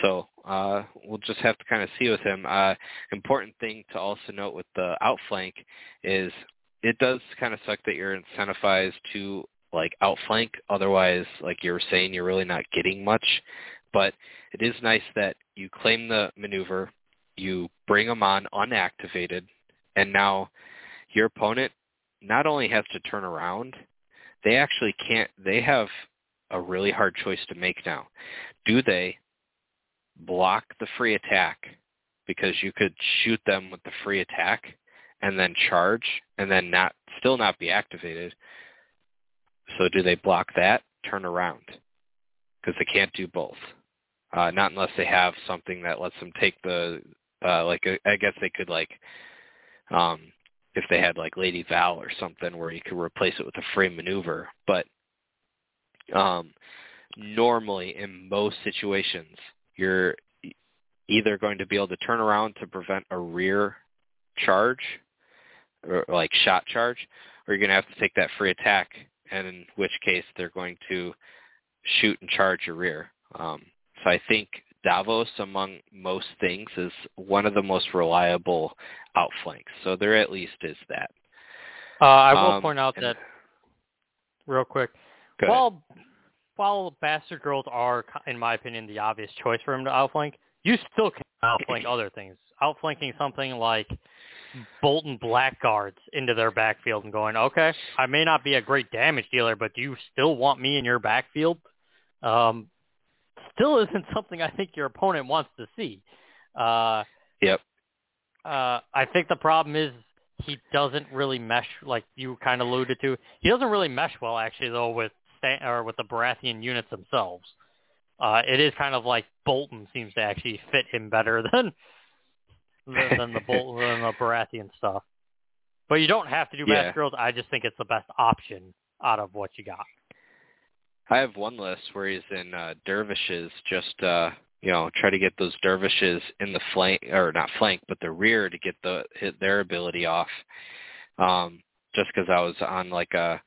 so uh, we'll just have to kind of see with him. Uh, important thing to also note with the outflank is it does kind of suck that you're incentivized to like outflank. Otherwise, like you were saying, you're really not getting much. But it is nice that you claim the maneuver, you bring them on unactivated, and now your opponent not only has to turn around, they actually can't. They have a really hard choice to make now. Do they block the free attack because you could shoot them with the free attack and then charge and then not still not be activated. So do they block that? Turn around because they can't do both. Uh, not unless they have something that lets them take the uh, like uh, I guess they could like um, if they had like Lady Val or something where you could replace it with a free maneuver. But um, normally in most situations, you're either going to be able to turn around to prevent a rear charge or like shot charge, or you're going to have to take that free attack, and in which case they're going to shoot and charge your rear. Um, so I think Davos, among most things, is one of the most reliable outflanks. So there at least is that. Uh, I will Um, point out that real quick. Ahead. While while bastard girls are, in my opinion, the obvious choice for him to outflank, you still can outflank other things. Outflanking something like Bolton Blackguards into their backfield and going, okay, I may not be a great damage dealer, but do you still want me in your backfield? Um, still isn't something I think your opponent wants to see. Uh, Yep. uh, I think the problem is he doesn't really mesh, like you kind of alluded to. He doesn't really mesh well, actually, though, with Stan- or with the Baratheon units themselves. Uh, it is kind of like Bolton seems to actually fit him better than than, than the Bolton than the Baratheon stuff. But you don't have to do Yeah. Mass Girls. I just think it's the best option out of what you got. I have one list where he's in uh, dervishes, just uh, you know, try to get those dervishes in the flank or not flank, but the rear to get the hit their ability off. Um, just because I was on like a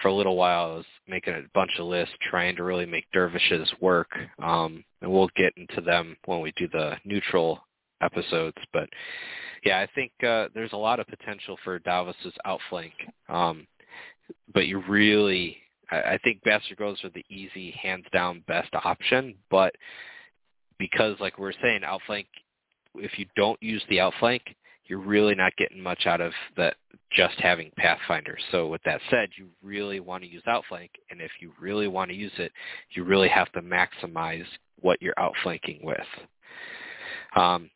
for a little while, I was making a bunch of lists trying to really make dervishes work. Um, and we'll get into them when we do the neutral episodes. But yeah, I think uh, there's a lot of potential for Davos's outflank. Um, but you really, I, think Bastard Girls are the easy, hands down best option. But because, like we are saying, outflank, if you don't use the outflank, you're really not getting much out of that just having Pathfinder. So with that said, you really want to use Outflank, and if you really want to use it, you really have to maximize what you're outflanking with. Um,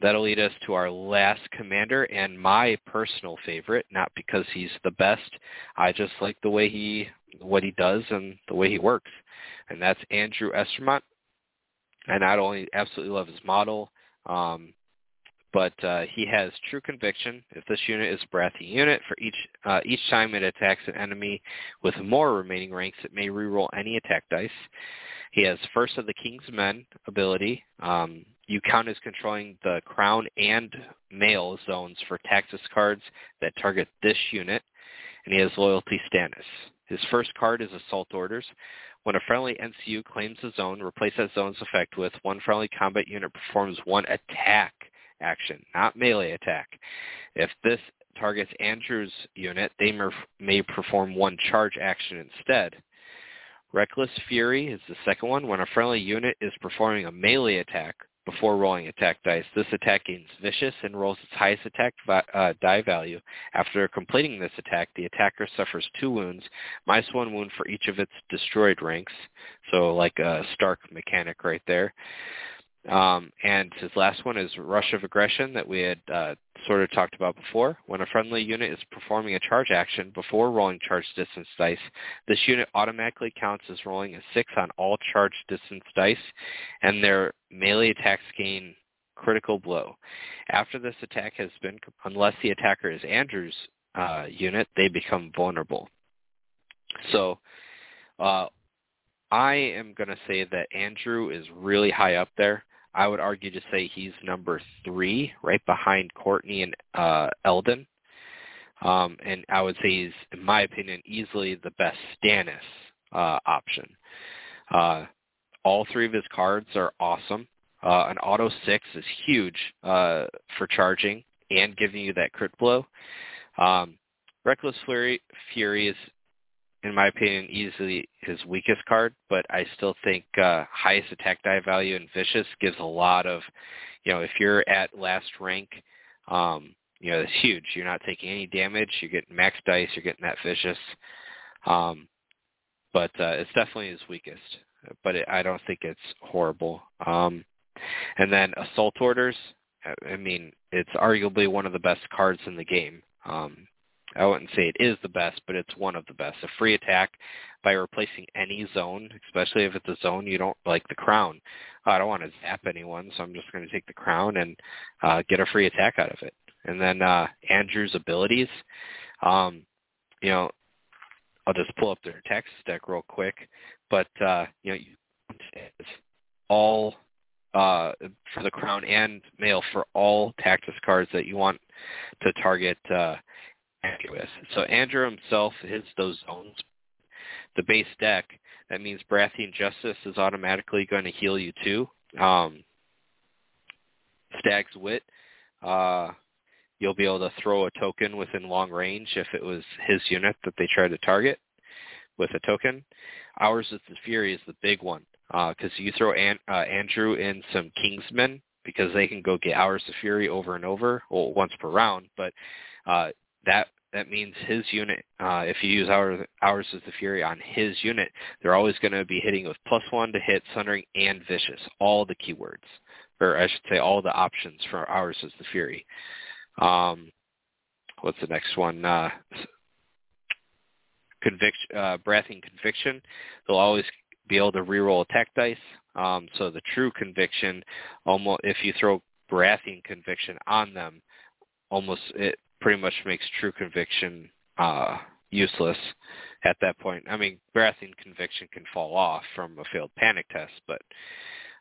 that'll lead us to our last commander and my personal favorite, not because he's the best. I just like the way he, what he does and the way he works. And that's Andrew Estermont. And I not only absolutely love his model, um, but uh, he has true conviction. If this unit is a Baratheon unit, for each uh, each time it attacks an enemy with more remaining ranks, it may reroll any attack dice. He has First of the King's Men ability. Um, you count as controlling the crown and mail zones for tactics cards that target this unit, and he has Loyalty status. His first card is Assault Orders. When a friendly NCU claims a zone, replace that zone's effect with one friendly combat unit performs one attack action, not melee attack. If this targets Andrew's unit, they may perform one charge action instead. Reckless Fury is the second one. When a friendly unit is performing a melee attack before rolling attack dice, this attack gains Vicious and rolls its highest attack uh, die value. After completing this attack, the attacker suffers two wounds, minus one wound for each of its destroyed ranks. So like a Stark mechanic right there. Um, and his last one is Rush of Aggression that we had uh, sort of talked about before. When a friendly unit is performing a charge action before rolling charge distance dice, this unit automatically counts as rolling a 6 on all charge distance dice, and their melee attacks gain critical blow. After this attack has been, unless the attacker is Andrew's uh, unit, they become vulnerable. So uh, I am going to say that Andrew is really high up there. I would argue to say he's number three, right behind Courtnay and uh, Eldon. Um, and I would say he's, in my opinion, easily the best Stannis uh, option. Uh, all three of his cards are awesome. Uh, an auto six is huge uh, for charging and giving you that crit blow. Um, Reckless Fury, Fury is in my opinion, easily his weakest card, but I still think uh, highest attack die value and vicious gives a lot of, you know, if you're at last rank, um, you know, it's huge. You're not taking any damage. You're getting max dice. You're getting that vicious. Um, but uh, it's definitely his weakest. But it, I don't think it's horrible. Um, and then assault orders. I mean, it's arguably one of the best cards in the game. Um, I wouldn't say it is the best, but it's one of the best. A free attack by replacing any zone, especially if it's a zone you don't like the crown. I don't want to zap anyone, so I'm just going to take the crown and uh, get a free attack out of it. And then uh, Andrew's abilities, um, you know, I'll just pull up their text deck real quick. But uh, you know, all uh, for the crown and mail for all tactics cards that you want to target uh, So Andrew himself hits those zones. The base deck, that means Baratheon Justice is automatically going to heal you too. Um, Stag's Wit, uh, you'll be able to throw a token within long range if it was his unit that they tried to target with a token. Ours of the Fury is the big one because uh, you throw An- uh, Andrew in some Kingsmen because they can go get Ours of Fury over and over, well, once per round, but uh, that that means his unit, uh, if you use ours, ours as the Fury on his unit, they're always going to be hitting with plus one to hit, sundering, and vicious, all the keywords, or I should say all the options for ours as the Fury. Um, what's the next one? Uh, conviction, uh, Baratheon Conviction. They'll always be able to reroll attack dice. Um, so the true conviction, almost if you throw Baratheon Conviction on them, almost it pretty much makes true conviction uh, useless at that point. I mean, Baratheon conviction can fall off from a failed panic test, but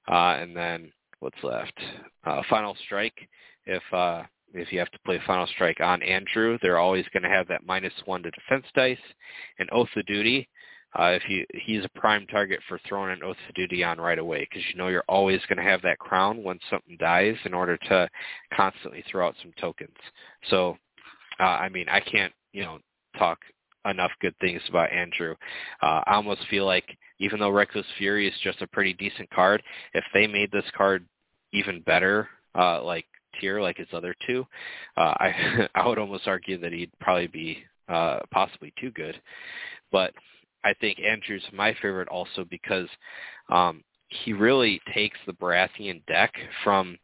uh, and then what's left? Uh, final strike. If uh, if you have to play final strike on Andrew, they're always going to have that minus one to defense dice. And oath of duty. Uh, if you he's a prime target for throwing an oath of duty on right away because you know you're always going to have that crown when something dies in order to constantly throw out some tokens. So, uh, I mean, I can't you know talk enough good things about Andrew. Uh, I almost feel like even though Reckless Fury is just a pretty decent card, if they made this card even better, uh, like tier like his other two, uh, I I would almost argue that he'd probably be uh, possibly too good. But I think Andrew's my favorite also because um, he really takes the Baratheon deck from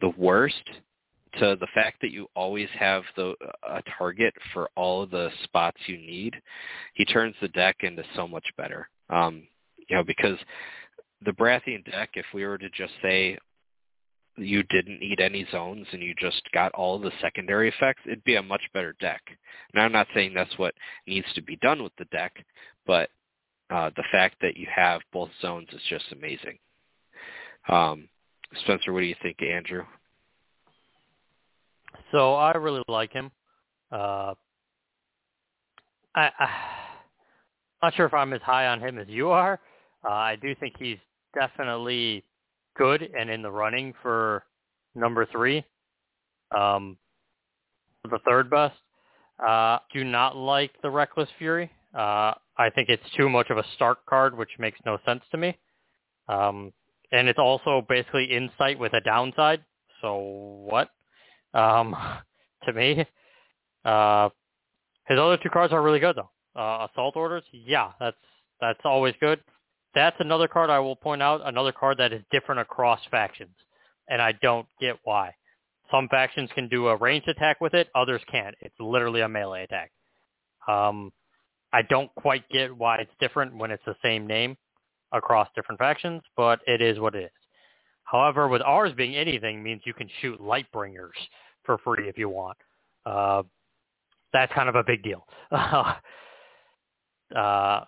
the worst to the fact that you always have the a target for all of the spots you need. He turns the deck into so much better. Um, you know, because the Baratheon deck, if we were to just say you didn't need any zones and you just got all the secondary effects, it'd be a much better deck. Now, I'm not saying that's what needs to be done with the deck, but uh, the fact that you have both zones is just amazing. Um, Spencer, what do you think, Andrew? So I really like him. Uh, I, I'm not sure if I'm as high on him as you are. Uh, I do think he's definitely good and in the running for number three, um, the third best. Uh, do not like the Reckless Fury. Uh, I think it's too much of a Stark card, which makes no sense to me. Um, and it's also basically insight with a downside. So what? Um, to me, uh, his other two cards are really good though. Uh, assault orders, yeah, that's that's always good. That's another card I will point out, another card that is different across factions, and I don't get why. Some factions can do a ranged attack with it, others can't. It's literally a melee attack. Um, I don't quite get why it's different when it's the same name across different factions, but it is what it is. However, with ours being anything means you can shoot Lightbringers for free if you want. Uh, that's kind of a big deal. uh, uh,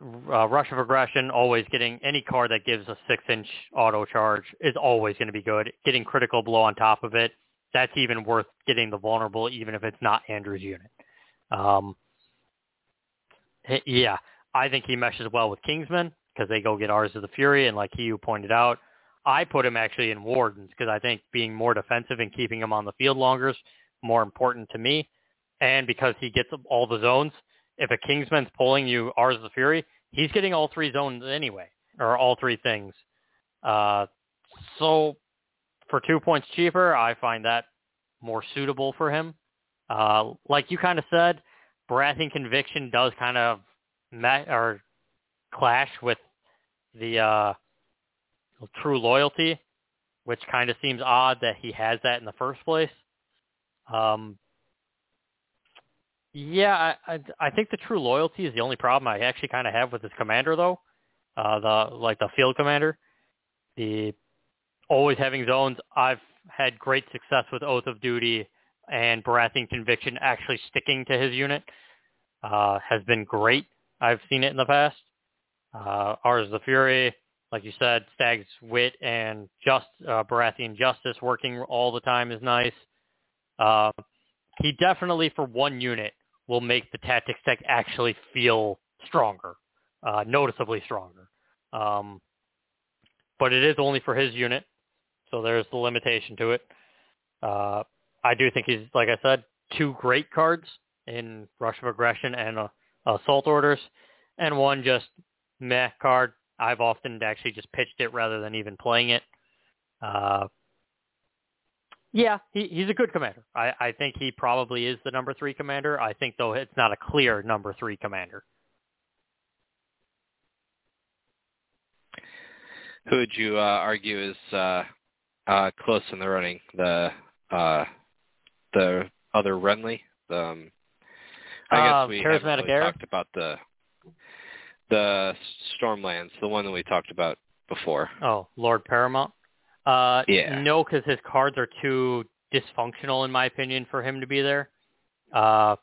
rush of aggression, always getting any card that gives a six-inch auto charge is always going to be good. Getting critical blow on top of it, that's even worth getting the vulnerable, even if it's not Andrew's unit. Um, yeah, I think he meshes well with Kingsman because they go get Ours of the Fury, and like you pointed out, I put him actually in Wardens because I think being more defensive and keeping him on the field longer is more important to me, and because he gets all the zones if a Kingsman's pulling you Ours the Fury, he's getting all three zones anyway, or all three things. Uh, so for two points cheaper, I find that more suitable for him. Uh, like you kind of said, Baratheon Conviction does kind of met or clash with the uh, true loyalty, which kind of seems odd that he has that in the first place. Um, yeah, I, I I think the true loyalty is the only problem I actually kind of have with this commander though. Uh, the like the field commander, the always having zones. I've had great success with Oath of Duty and Baratheon Conviction actually sticking to his unit. Uh, has been great. I've seen it in the past. Uh, ours the Fury, like you said, Stag's Wit and Just uh, Baratheon Justice working all the time is nice. Uh, he definitely for one unit will make the tactics deck actually feel stronger, uh, noticeably stronger. Um, but it is only for his unit, so there's the limitation to it. Uh, I do think he's, like I said, two great cards in Rush of Aggression and uh, Assault Orders, and one just meh card. I've often actually just pitched it rather than even playing it. Uh, yeah, he, he's a good commander. I, I think he probably is the number three commander. I think, though, it's not a clear number three commander. Who would you uh, argue is uh, uh, close in the running? The uh, the other Renly? Um, I guess uh, we haven't really talked about the the Stormlands, the one that we talked about before. Oh, Lord Paramount. Uh, yeah. No, because his cards are too dysfunctional, in my opinion, for him to be there. Uh,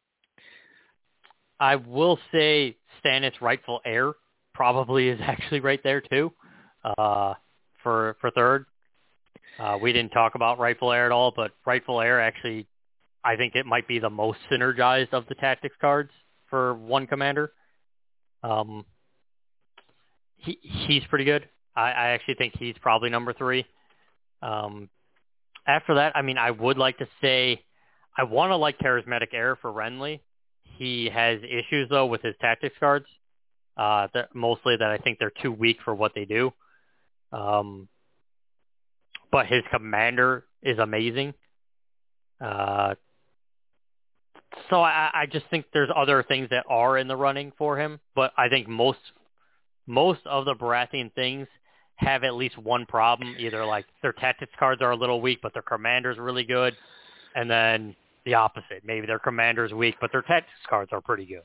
I will say Stannis' rightful heir probably is actually right there too. Uh, for for third. Uh, we didn't talk about Rightful Heir at all, but Rightful Heir actually, I think it might be the most synergized of the tactics cards for one commander. Um, he he's pretty good. I, I actually think he's probably number three. Um, after that, I mean, I would like to say I want to like Charismatic Heir for Renly. He has issues though with his tactics cards. Uh, that mostly that I think they're too weak for what they do. Um, but his commander is amazing. Uh, so I, I just think there's other things that are in the running for him, but I think most most of the Baratheon things have at least one problem. Either like their tactics cards are a little weak, but their commander's really good, and then the opposite. Maybe their commander's weak, but their tactics cards are pretty good.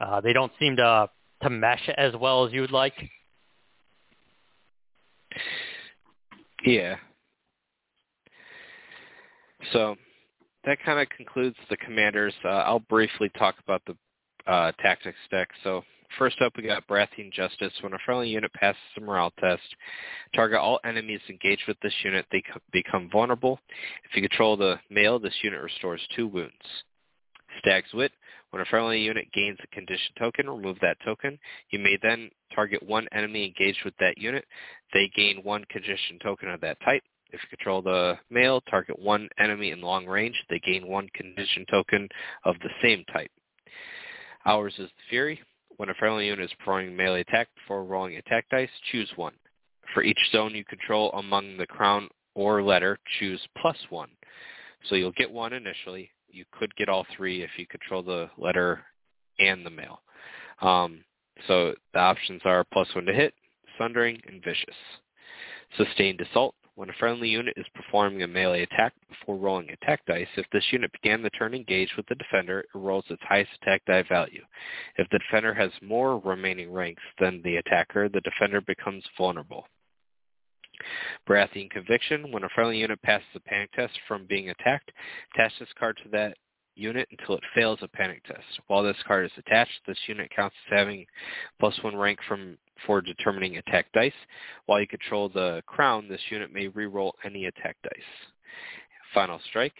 Uh, they don't seem to to mesh as well as you would like. Yeah. So that kind of concludes the commanders. Uh, I'll briefly talk about the uh, tactics deck. So first up, we got Baratheon Justice. When a friendly unit passes a morale test, target all enemies engaged with this unit. They become vulnerable. If you control the male, this unit restores two wounds. Stag's Wit. When a friendly unit gains a condition token, remove that token. You may then target one enemy engaged with that unit. They gain one condition token of that type. If you control the male, target one enemy in long range. They gain one condition token of the same type. Ours is the Fury. When a friendly unit is performing melee attack before rolling attack dice, choose one. For each zone you control among the crown or letter, choose plus one. So you'll get one initially. You could get all three if you control the letter and the male. Um, so the options are plus one to hit, sundering, and vicious. Sustained assault. When a friendly unit is performing a melee attack before rolling attack dice, if this unit began the turn engaged with the defender, it rolls its highest attack die value. If the defender has more remaining ranks than the attacker, the defender becomes vulnerable. Baratheon Conviction. When a friendly unit passes a panic test from being attacked, attach this card to that unit until it fails a panic test. While this card is attached, this unit counts as having plus one rank from for determining attack dice. While you control the crown, this unit may reroll any attack dice. Final strike.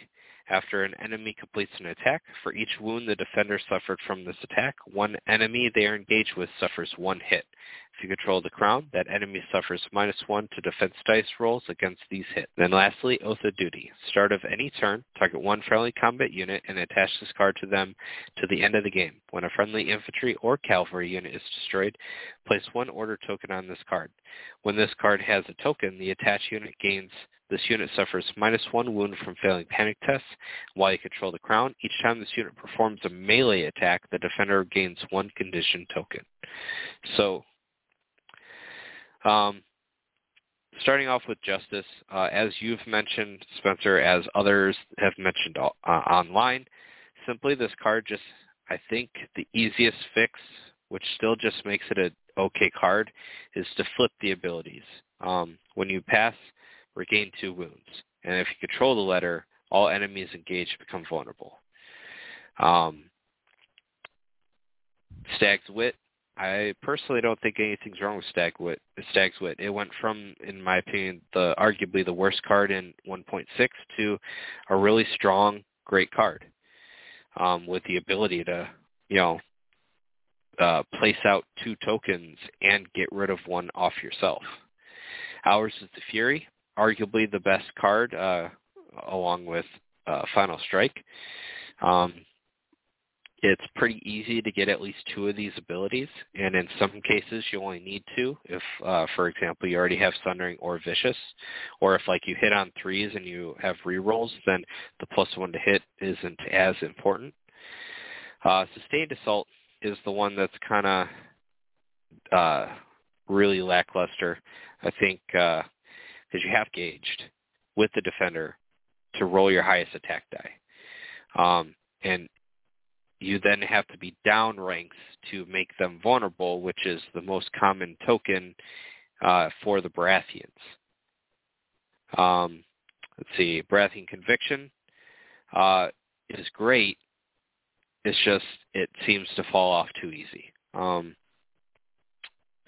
After an enemy completes an attack, for each wound the defender suffered from this attack, one enemy they are engaged with suffers one hit. If you control the crown, that enemy suffers minus one to defense dice rolls against these hits. Then lastly, Oath of Duty. Start of any turn, target one friendly combat unit and attach this card to them to the end of the game. When a friendly infantry or cavalry unit is destroyed, place one order token on this card. When this card has a token, the attached unit gains this unit suffers minus one wound from failing panic tests. While you control the crown, each time this unit performs a melee attack, the defender gains one condition token. So um, starting off with justice, uh, as you've mentioned, Spencer, as others have mentioned uh, online, simply this card just, I think, the easiest fix, which still just makes it an okay card, is to flip the abilities. Um, when you pass, regain two wounds, and if you control the letter, all enemies engaged become vulnerable. Um, Stag's Wit, I personally don't think anything's wrong with Stag Wit, Stag's Wit. It went from, in my opinion, the arguably the worst card in 1.6 to a really strong, great card um, with the ability to, you know, uh, place out two tokens and get rid of one off yourself. Ours is the Fury, arguably the best card uh, along with uh, Final Strike. Um, it's pretty easy to get at least two of these abilities, and in some cases you only need two. If, uh, for example, you already have Sundering or Vicious, or if like you hit on threes and you have rerolls, then the plus one to hit isn't as important. Uh, Sustained Assault is the one that's kind of uh, really lackluster. I think because uh, you have gauged with the defender to roll your highest attack die. Um, and you then have to be down ranks to make them vulnerable, which is the most common token uh, for the Baratheons. Um, let's see, Baratheon Conviction uh, is great. It's just it seems to fall off too easy. Um,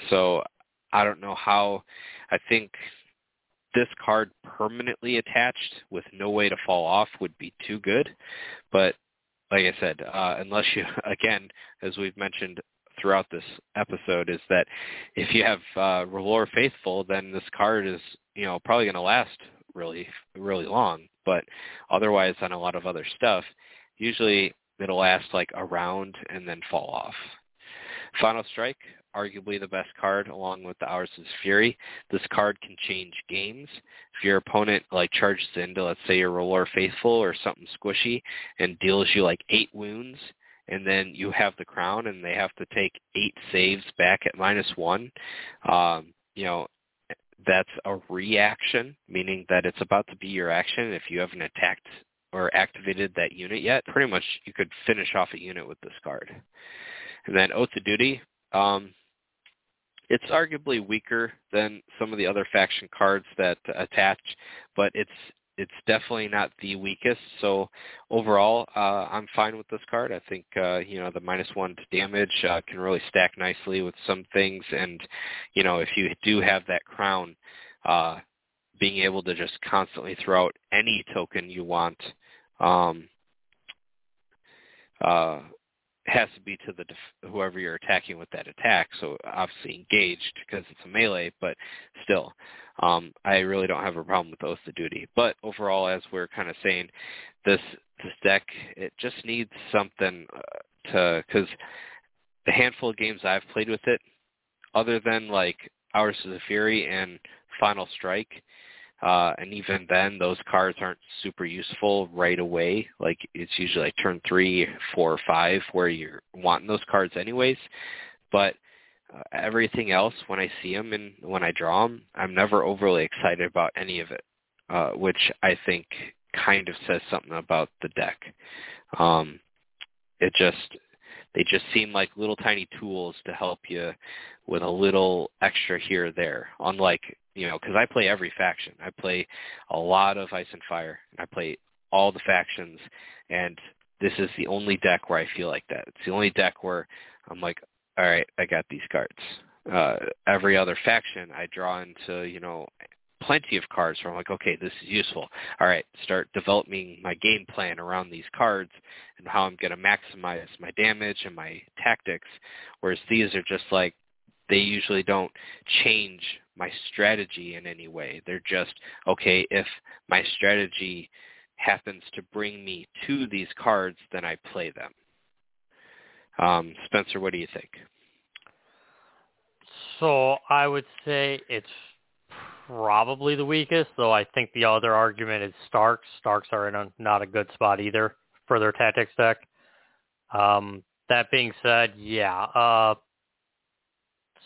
so I don't know how. I think this card permanently attached with no way to fall off would be too good. But like I said, uh, unless you, again, as we've mentioned throughout this episode, is that if you have uh, R'hllor Faithful, then this card is, you know, probably going to last really, really long. But otherwise, on a lot of other stuff, usually it'll last like a round and then fall off. Final Strike, arguably the best card along with the Ours of Fury. This card can change games. If your opponent like charges into let's say your R'hllor Faithful or something squishy and deals you like eight wounds and then you have the crown and they have to take eight saves back at minus one, um, you know, that's a reaction, meaning that it's about to be your action. If you haven't attacked or activated that unit yet, pretty much you could finish off a unit with this card. And then Oath of Duty, um, it's arguably weaker than some of the other faction cards that attach, but it's it's definitely not the weakest. So overall, uh, I'm fine with this card. I think uh, you know the minus one to damage uh, can really stack nicely with some things, and you know if you do have that crown, uh, being able to just constantly throw out any token you want. Um, uh, has to be to the def- whoever you're attacking with that attack. So obviously engaged because it's a melee, but still, um, I really don't have a problem with Oath of Duty. But overall, as we're kind of saying, this this deck it just needs something uh, to because the handful of games I've played with it, other than like Ours of the Fury and Final Strike, uh, and even then, those cards aren't super useful right away. Like it's usually like turn three, four, or five where you're wanting those cards anyways. But uh, everything else, when I see them and when I draw them, I'm never overly excited about any of it, uh, which I think kind of says something about the deck. Um, it just they just seem like little tiny tools to help you with a little extra here or there. Unlike you know, because I play every faction. I play a lot of Ice and Fire, I play all the factions, and this is the only deck where I feel like that. It's the only deck where I'm like, all right, I got these cards. Uh, every other faction, I draw into, you know, plenty of cards where I'm like, okay, this is useful. All right, start developing my game plan around these cards and how I'm going to maximize my damage and my tactics. Whereas these are just like, they usually don't change my strategy in any way. They're just, okay, if my strategy happens to bring me to these cards, then I play them. Um, Spencer, what do you think? So I would say it's probably the weakest, though I think the other argument is Starks. Starks are in a, not a good spot either for their tactics deck. Um, that being said, yeah, uh,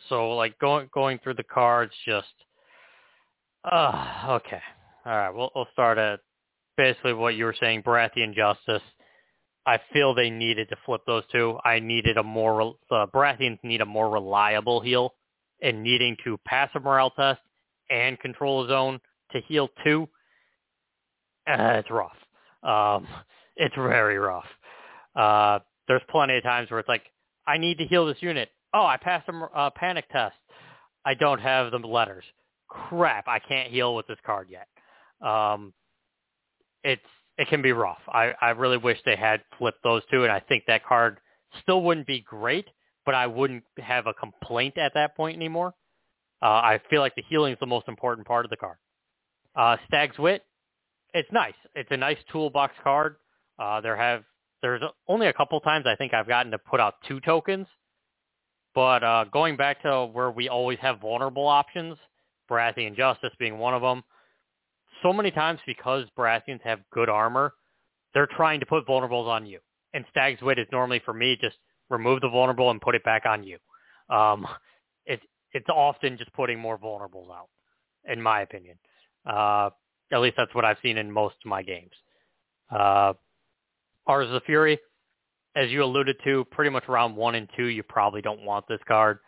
so like going going through the cards, just uh okay. All right, we'll we'll start at basically what you were saying, Baratheon Justice. I feel they needed to flip those two. I needed a more uh, Baratheons need a more reliable heal, and needing to pass a morale test and control a zone to heal two. Uh, it's rough. Um, it's very rough. Uh, there's plenty of times where it's like, I need to heal this unit oh, I passed a uh, panic test. I don't have the letters. Crap, I can't heal with this card yet. Um, it's it can be rough. I, I really wish they had flipped those two, and I think that card still wouldn't be great, but I wouldn't have a complaint at that point anymore. Uh, I feel like the healing is the most important part of the card. Uh, Stag's Wit, it's nice. It's a nice toolbox card. Uh, there have there's only a couple times I think I've gotten to put out two tokens, but uh, going back to where we always have vulnerable options, Baratheon Justice being one of them, so many times because Baratheons have good armor, they're trying to put vulnerables on you. And Stag's Wit is normally for me just remove the vulnerable and put it back on you. Um, it's it's often just putting more vulnerables out, in my opinion. Uh, at least that's what I've seen in most of my games. Uh, Ours of the Fury, as you alluded to, pretty much round one and two, you probably don't want this card.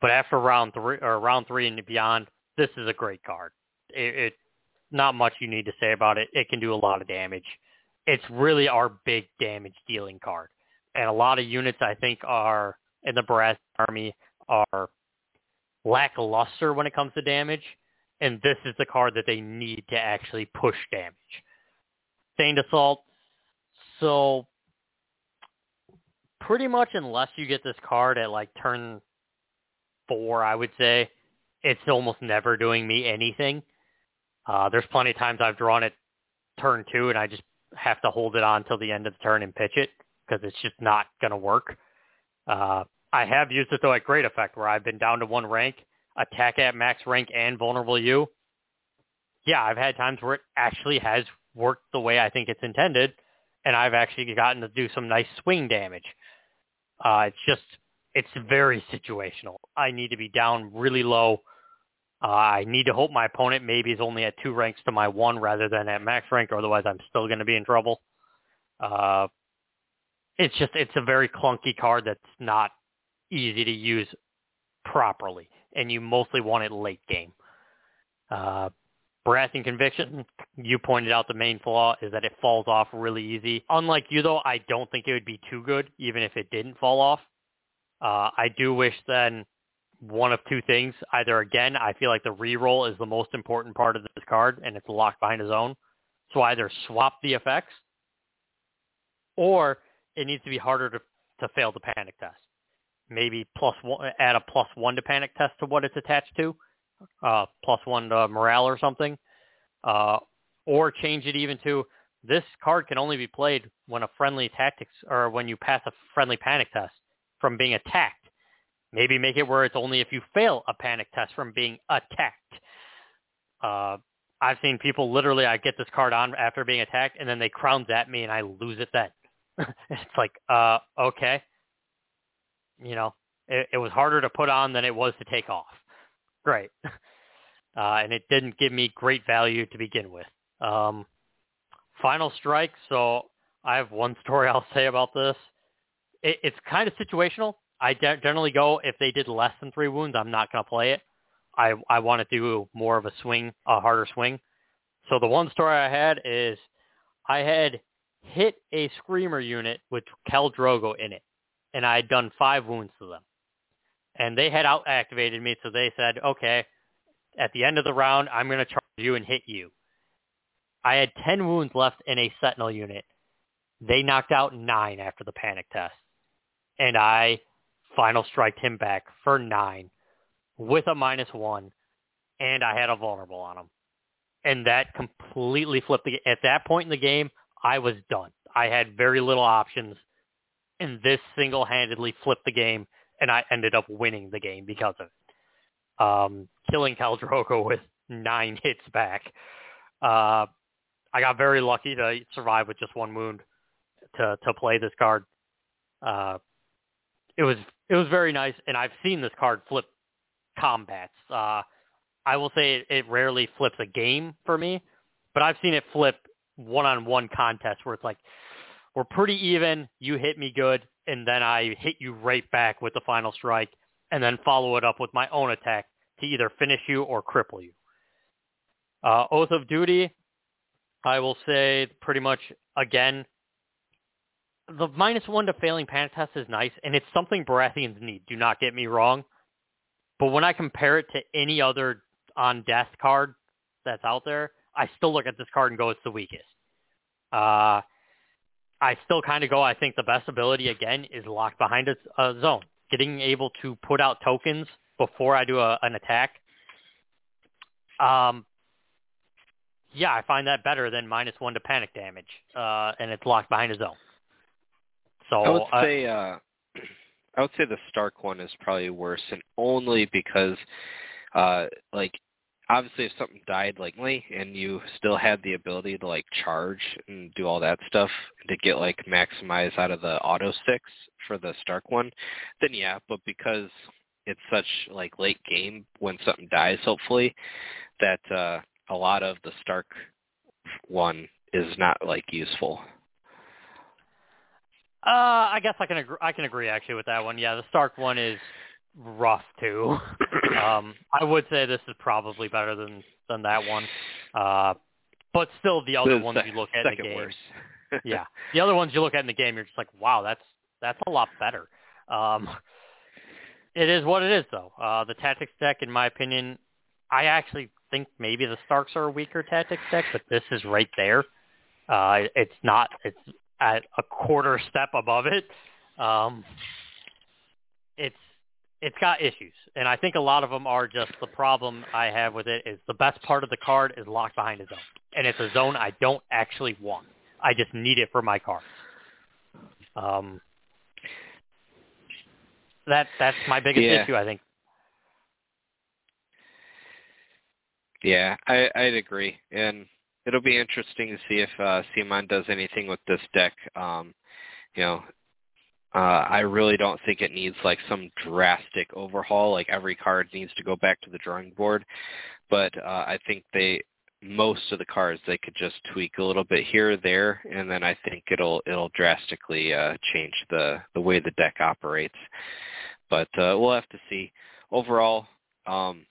But after round three or round three and beyond, this is a great card. It, it not much you need to say about it. It can do a lot of damage. It's really our big damage dealing card, and a lot of units I think are in the Brass Army are lackluster when it comes to damage, and this is the card that they need to actually push damage. Stained Assault. So pretty much unless you get this card at like turn four, I would say, it's almost never doing me anything. Uh, there's plenty of times I've drawn it turn two and I just have to hold it on till the end of the turn and pitch it because it's just not going to work. Uh, I have used it though at great effect where I've been down to one rank, attack at max rank and vulnerable you. Yeah, I've had times where it actually has worked the way I think it's intended, and I've actually gotten to do some nice swing damage. Uh, it's just, it's very situational. I need to be down really low. Uh, I need to hope my opponent maybe is only at two ranks to my one rather than at max rank, or otherwise I'm still going to be in trouble. Uh, it's just, it's a very clunky card that's not easy to use properly, and you mostly want it late game. Uh, Baratheon Conviction, you pointed out the main flaw is that it falls off really easy. Unlike you, though, I don't think it would be too good, even if it didn't fall off. Uh, I do wish then one of two things. Either, again, I feel like the reroll is the most important part of this card, and it's locked behind a zone. So either swap the effects, or it needs to be harder to, to fail the panic test. Maybe plus one, add a plus one to panic test to what it's attached to uh, plus one to morale or something, uh, or change it even to this card can only be played when a friendly tactics or when you pass a friendly panic test from being attacked. Maybe make it where it's only if you fail a panic test from being attacked. Uh, I've seen people literally, I get this card on after being attacked, and then they crowns at me, and I lose it then. it's like, uh, okay. You know, it, it was harder to put on than it was to take off great. Uh, and it didn't give me great value to begin with. Um, final strike. So I have one story I'll say about this. It, it's kind of situational. I de- generally go if they did less than three wounds, I'm not going to play it. I I want to do more of a swing, a harder swing. So the one story I had is I had hit a screamer unit with Khal Drogo in it, and I had done five wounds to them and they had out activated me, so they said, okay, at the end of the round, I'm going to charge you and hit you. I had 10 wounds left in a Sentinel unit. They knocked out nine after the panic test. And I final striked him back for nine with a minus one, and I had a vulnerable on him. And that completely flipped the At that point in the game, I was done. I had very little options, and this single-handedly flipped the game and I ended up winning the game because of it. Um, killing Khal Drogo with nine hits back. Uh, I got very lucky to survive with just one wound to to play this card. Uh, it was it was very nice, and I've seen this card flip combats. Uh, I will say it, it rarely flips a game for me, but I've seen it flip one-on-one contests where it's like we're pretty even. You hit me good and then I hit you right back with the final strike, and then follow it up with my own attack to either finish you or cripple you. Uh, Oath of Duty, I will say pretty much again, the minus one to failing panic test is nice, and it's something Baratheons need. Do not get me wrong, but when I compare it to any other on death card that's out there, I still look at this card and go, it's the weakest. Uh, I still kind of go, I think the best ability, again, is locked behind a, a zone. Getting able to put out tokens before I do a, an attack. Um, yeah, I find that better than minus one to panic damage, uh, and it's locked behind a zone. So I would say, uh, I would say the Stark one is probably worse, and only because, uh, like obviously if something died like me and you still had the ability to like charge and do all that stuff to get like maximize out of the auto sticks for the Stark one, then yeah, but because it's such like late game when something dies hopefully that uh a lot of the Stark one is not like useful. Uh, I guess I can agree. I can agree actually with that one. Yeah, the Stark one is rough too. um, I would say this is probably better than than that one, uh, but still the other the ones you look at in the game. Worse. yeah, the other ones you look at in the game, you're just like, wow, that's that's a lot better. Um, it is what it is, though. Uh, the tactics deck, in my opinion, I actually think maybe the Starks are a weaker tactics deck, but this is right there. Uh, it's not. It's at a quarter step above it. Um, it's it's got issues, and I think a lot of them are just the problem I have with it is the best part of the card is locked behind a zone, and it's a zone I don't actually want. I just need it for my cards. Um, that that's my biggest Yeah. issue. I think. Yeah, I, I'd agree, and it'll be interesting to see if uh, Simon does anything with this deck. Um, you know, uh, I really don't think it needs like some drastic overhaul. Like every card needs to go back to the drawing board, but uh, I think they most of the cards they could just tweak a little bit here or there, and then I think it'll it'll drastically uh, change the the way the deck operates. But uh, we'll have to see. Overall, um,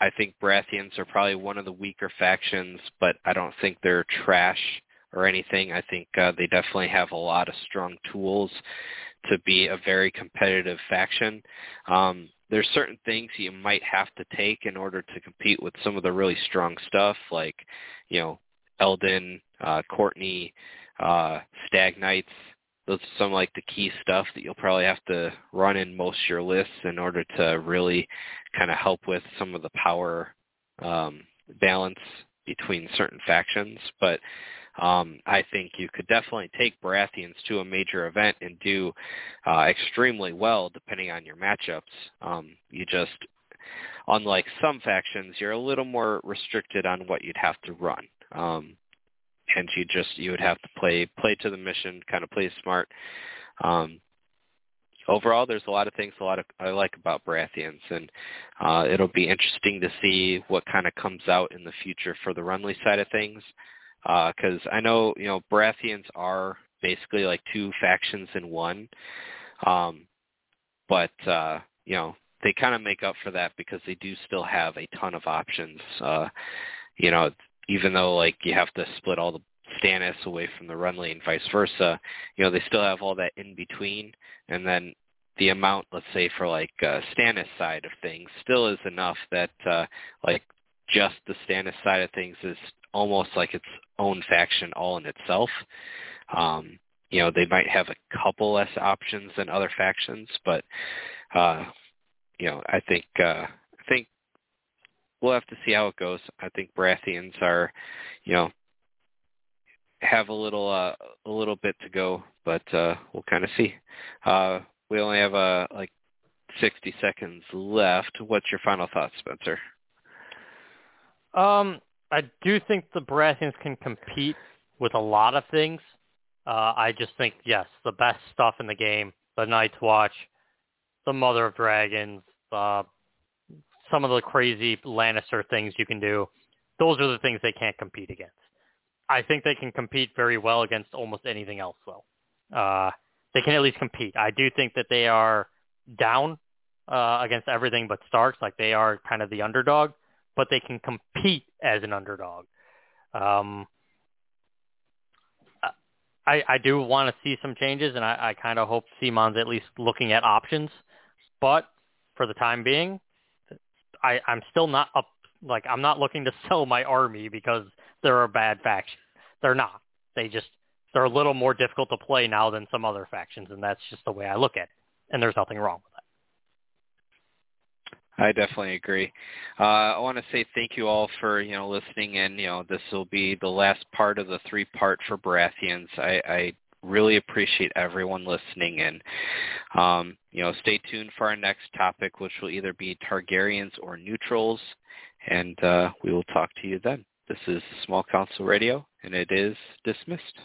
I think Baratheons are probably one of the weaker factions, but I don't think they're trash or anything. I think uh, they definitely have a lot of strong tools to be a very competitive faction. Um, there's certain things you might have to take in order to compete with some of the really strong stuff, like you know Eldon, uh, Courtnay, uh, Stag Knights. Those are some like the key stuff that you'll probably have to run in most of your lists in order to really kind of help with some of the power um, balance between certain factions. But um, I think you could definitely take Baratheons to a major event and do uh, extremely well depending on your matchups. Um, you just, unlike some factions, you're a little more restricted on what you'd have to run. Um, and you just you would have to play play to the mission, kind of play smart. Um, overall, there's a lot of things a lot of I like about Baratheons, and uh, it'll be interesting to see what kind of comes out in the future for the Renly side of things. Because uh, I know you know Baratheons are basically like two factions in one, um, but uh, you know they kind of make up for that because they do still have a ton of options. Uh, you know, even though like you have to split all the Stannis away from the Renly and vice versa, you know, they still have all that in between and then the amount, let's say for like uh, Stannis side of things still is enough that uh like just the Stannis side of things is almost like its own faction all in itself. Um, you know, they might have a couple less options than other factions, but uh you know, I think uh I think we'll have to see how it goes. I think Baratheons are, you know, have a little uh, a little bit to go, but uh, we'll kind of see. Uh, we only have uh, like 60 seconds left. What's your final thoughts, Spencer? Um, I do think the Baratheons can compete with a lot of things. Uh, I just think yes, the best stuff in the game, the Night's Watch, the Mother of Dragons, uh, some of the crazy Lannister things you can do. Those are the things they can't compete against. I think they can compete very well against almost anything else, though. Uh, they can at least compete. I do think that they are down uh, against everything but Starks. Like they are kind of the underdog, but they can compete as an underdog. Um, I, I do want to see some changes, and I, I kind of hope Simon's at least looking at options. But for the time being, I, I'm still not up. Like I'm not looking to sell my army because they're a bad faction. They're not. They just they're a little more difficult to play now than some other factions, and that's just the way I look at it. And there's nothing wrong with. I definitely agree. Uh, I want to say thank you all for you know listening, and you know this will be the last part of the three part for Baratheons. I, I really appreciate everyone listening and um, you know stay tuned for our next topic which will either be targaryens or neutrals and uh, we will talk to you then this is small council radio and it is dismissed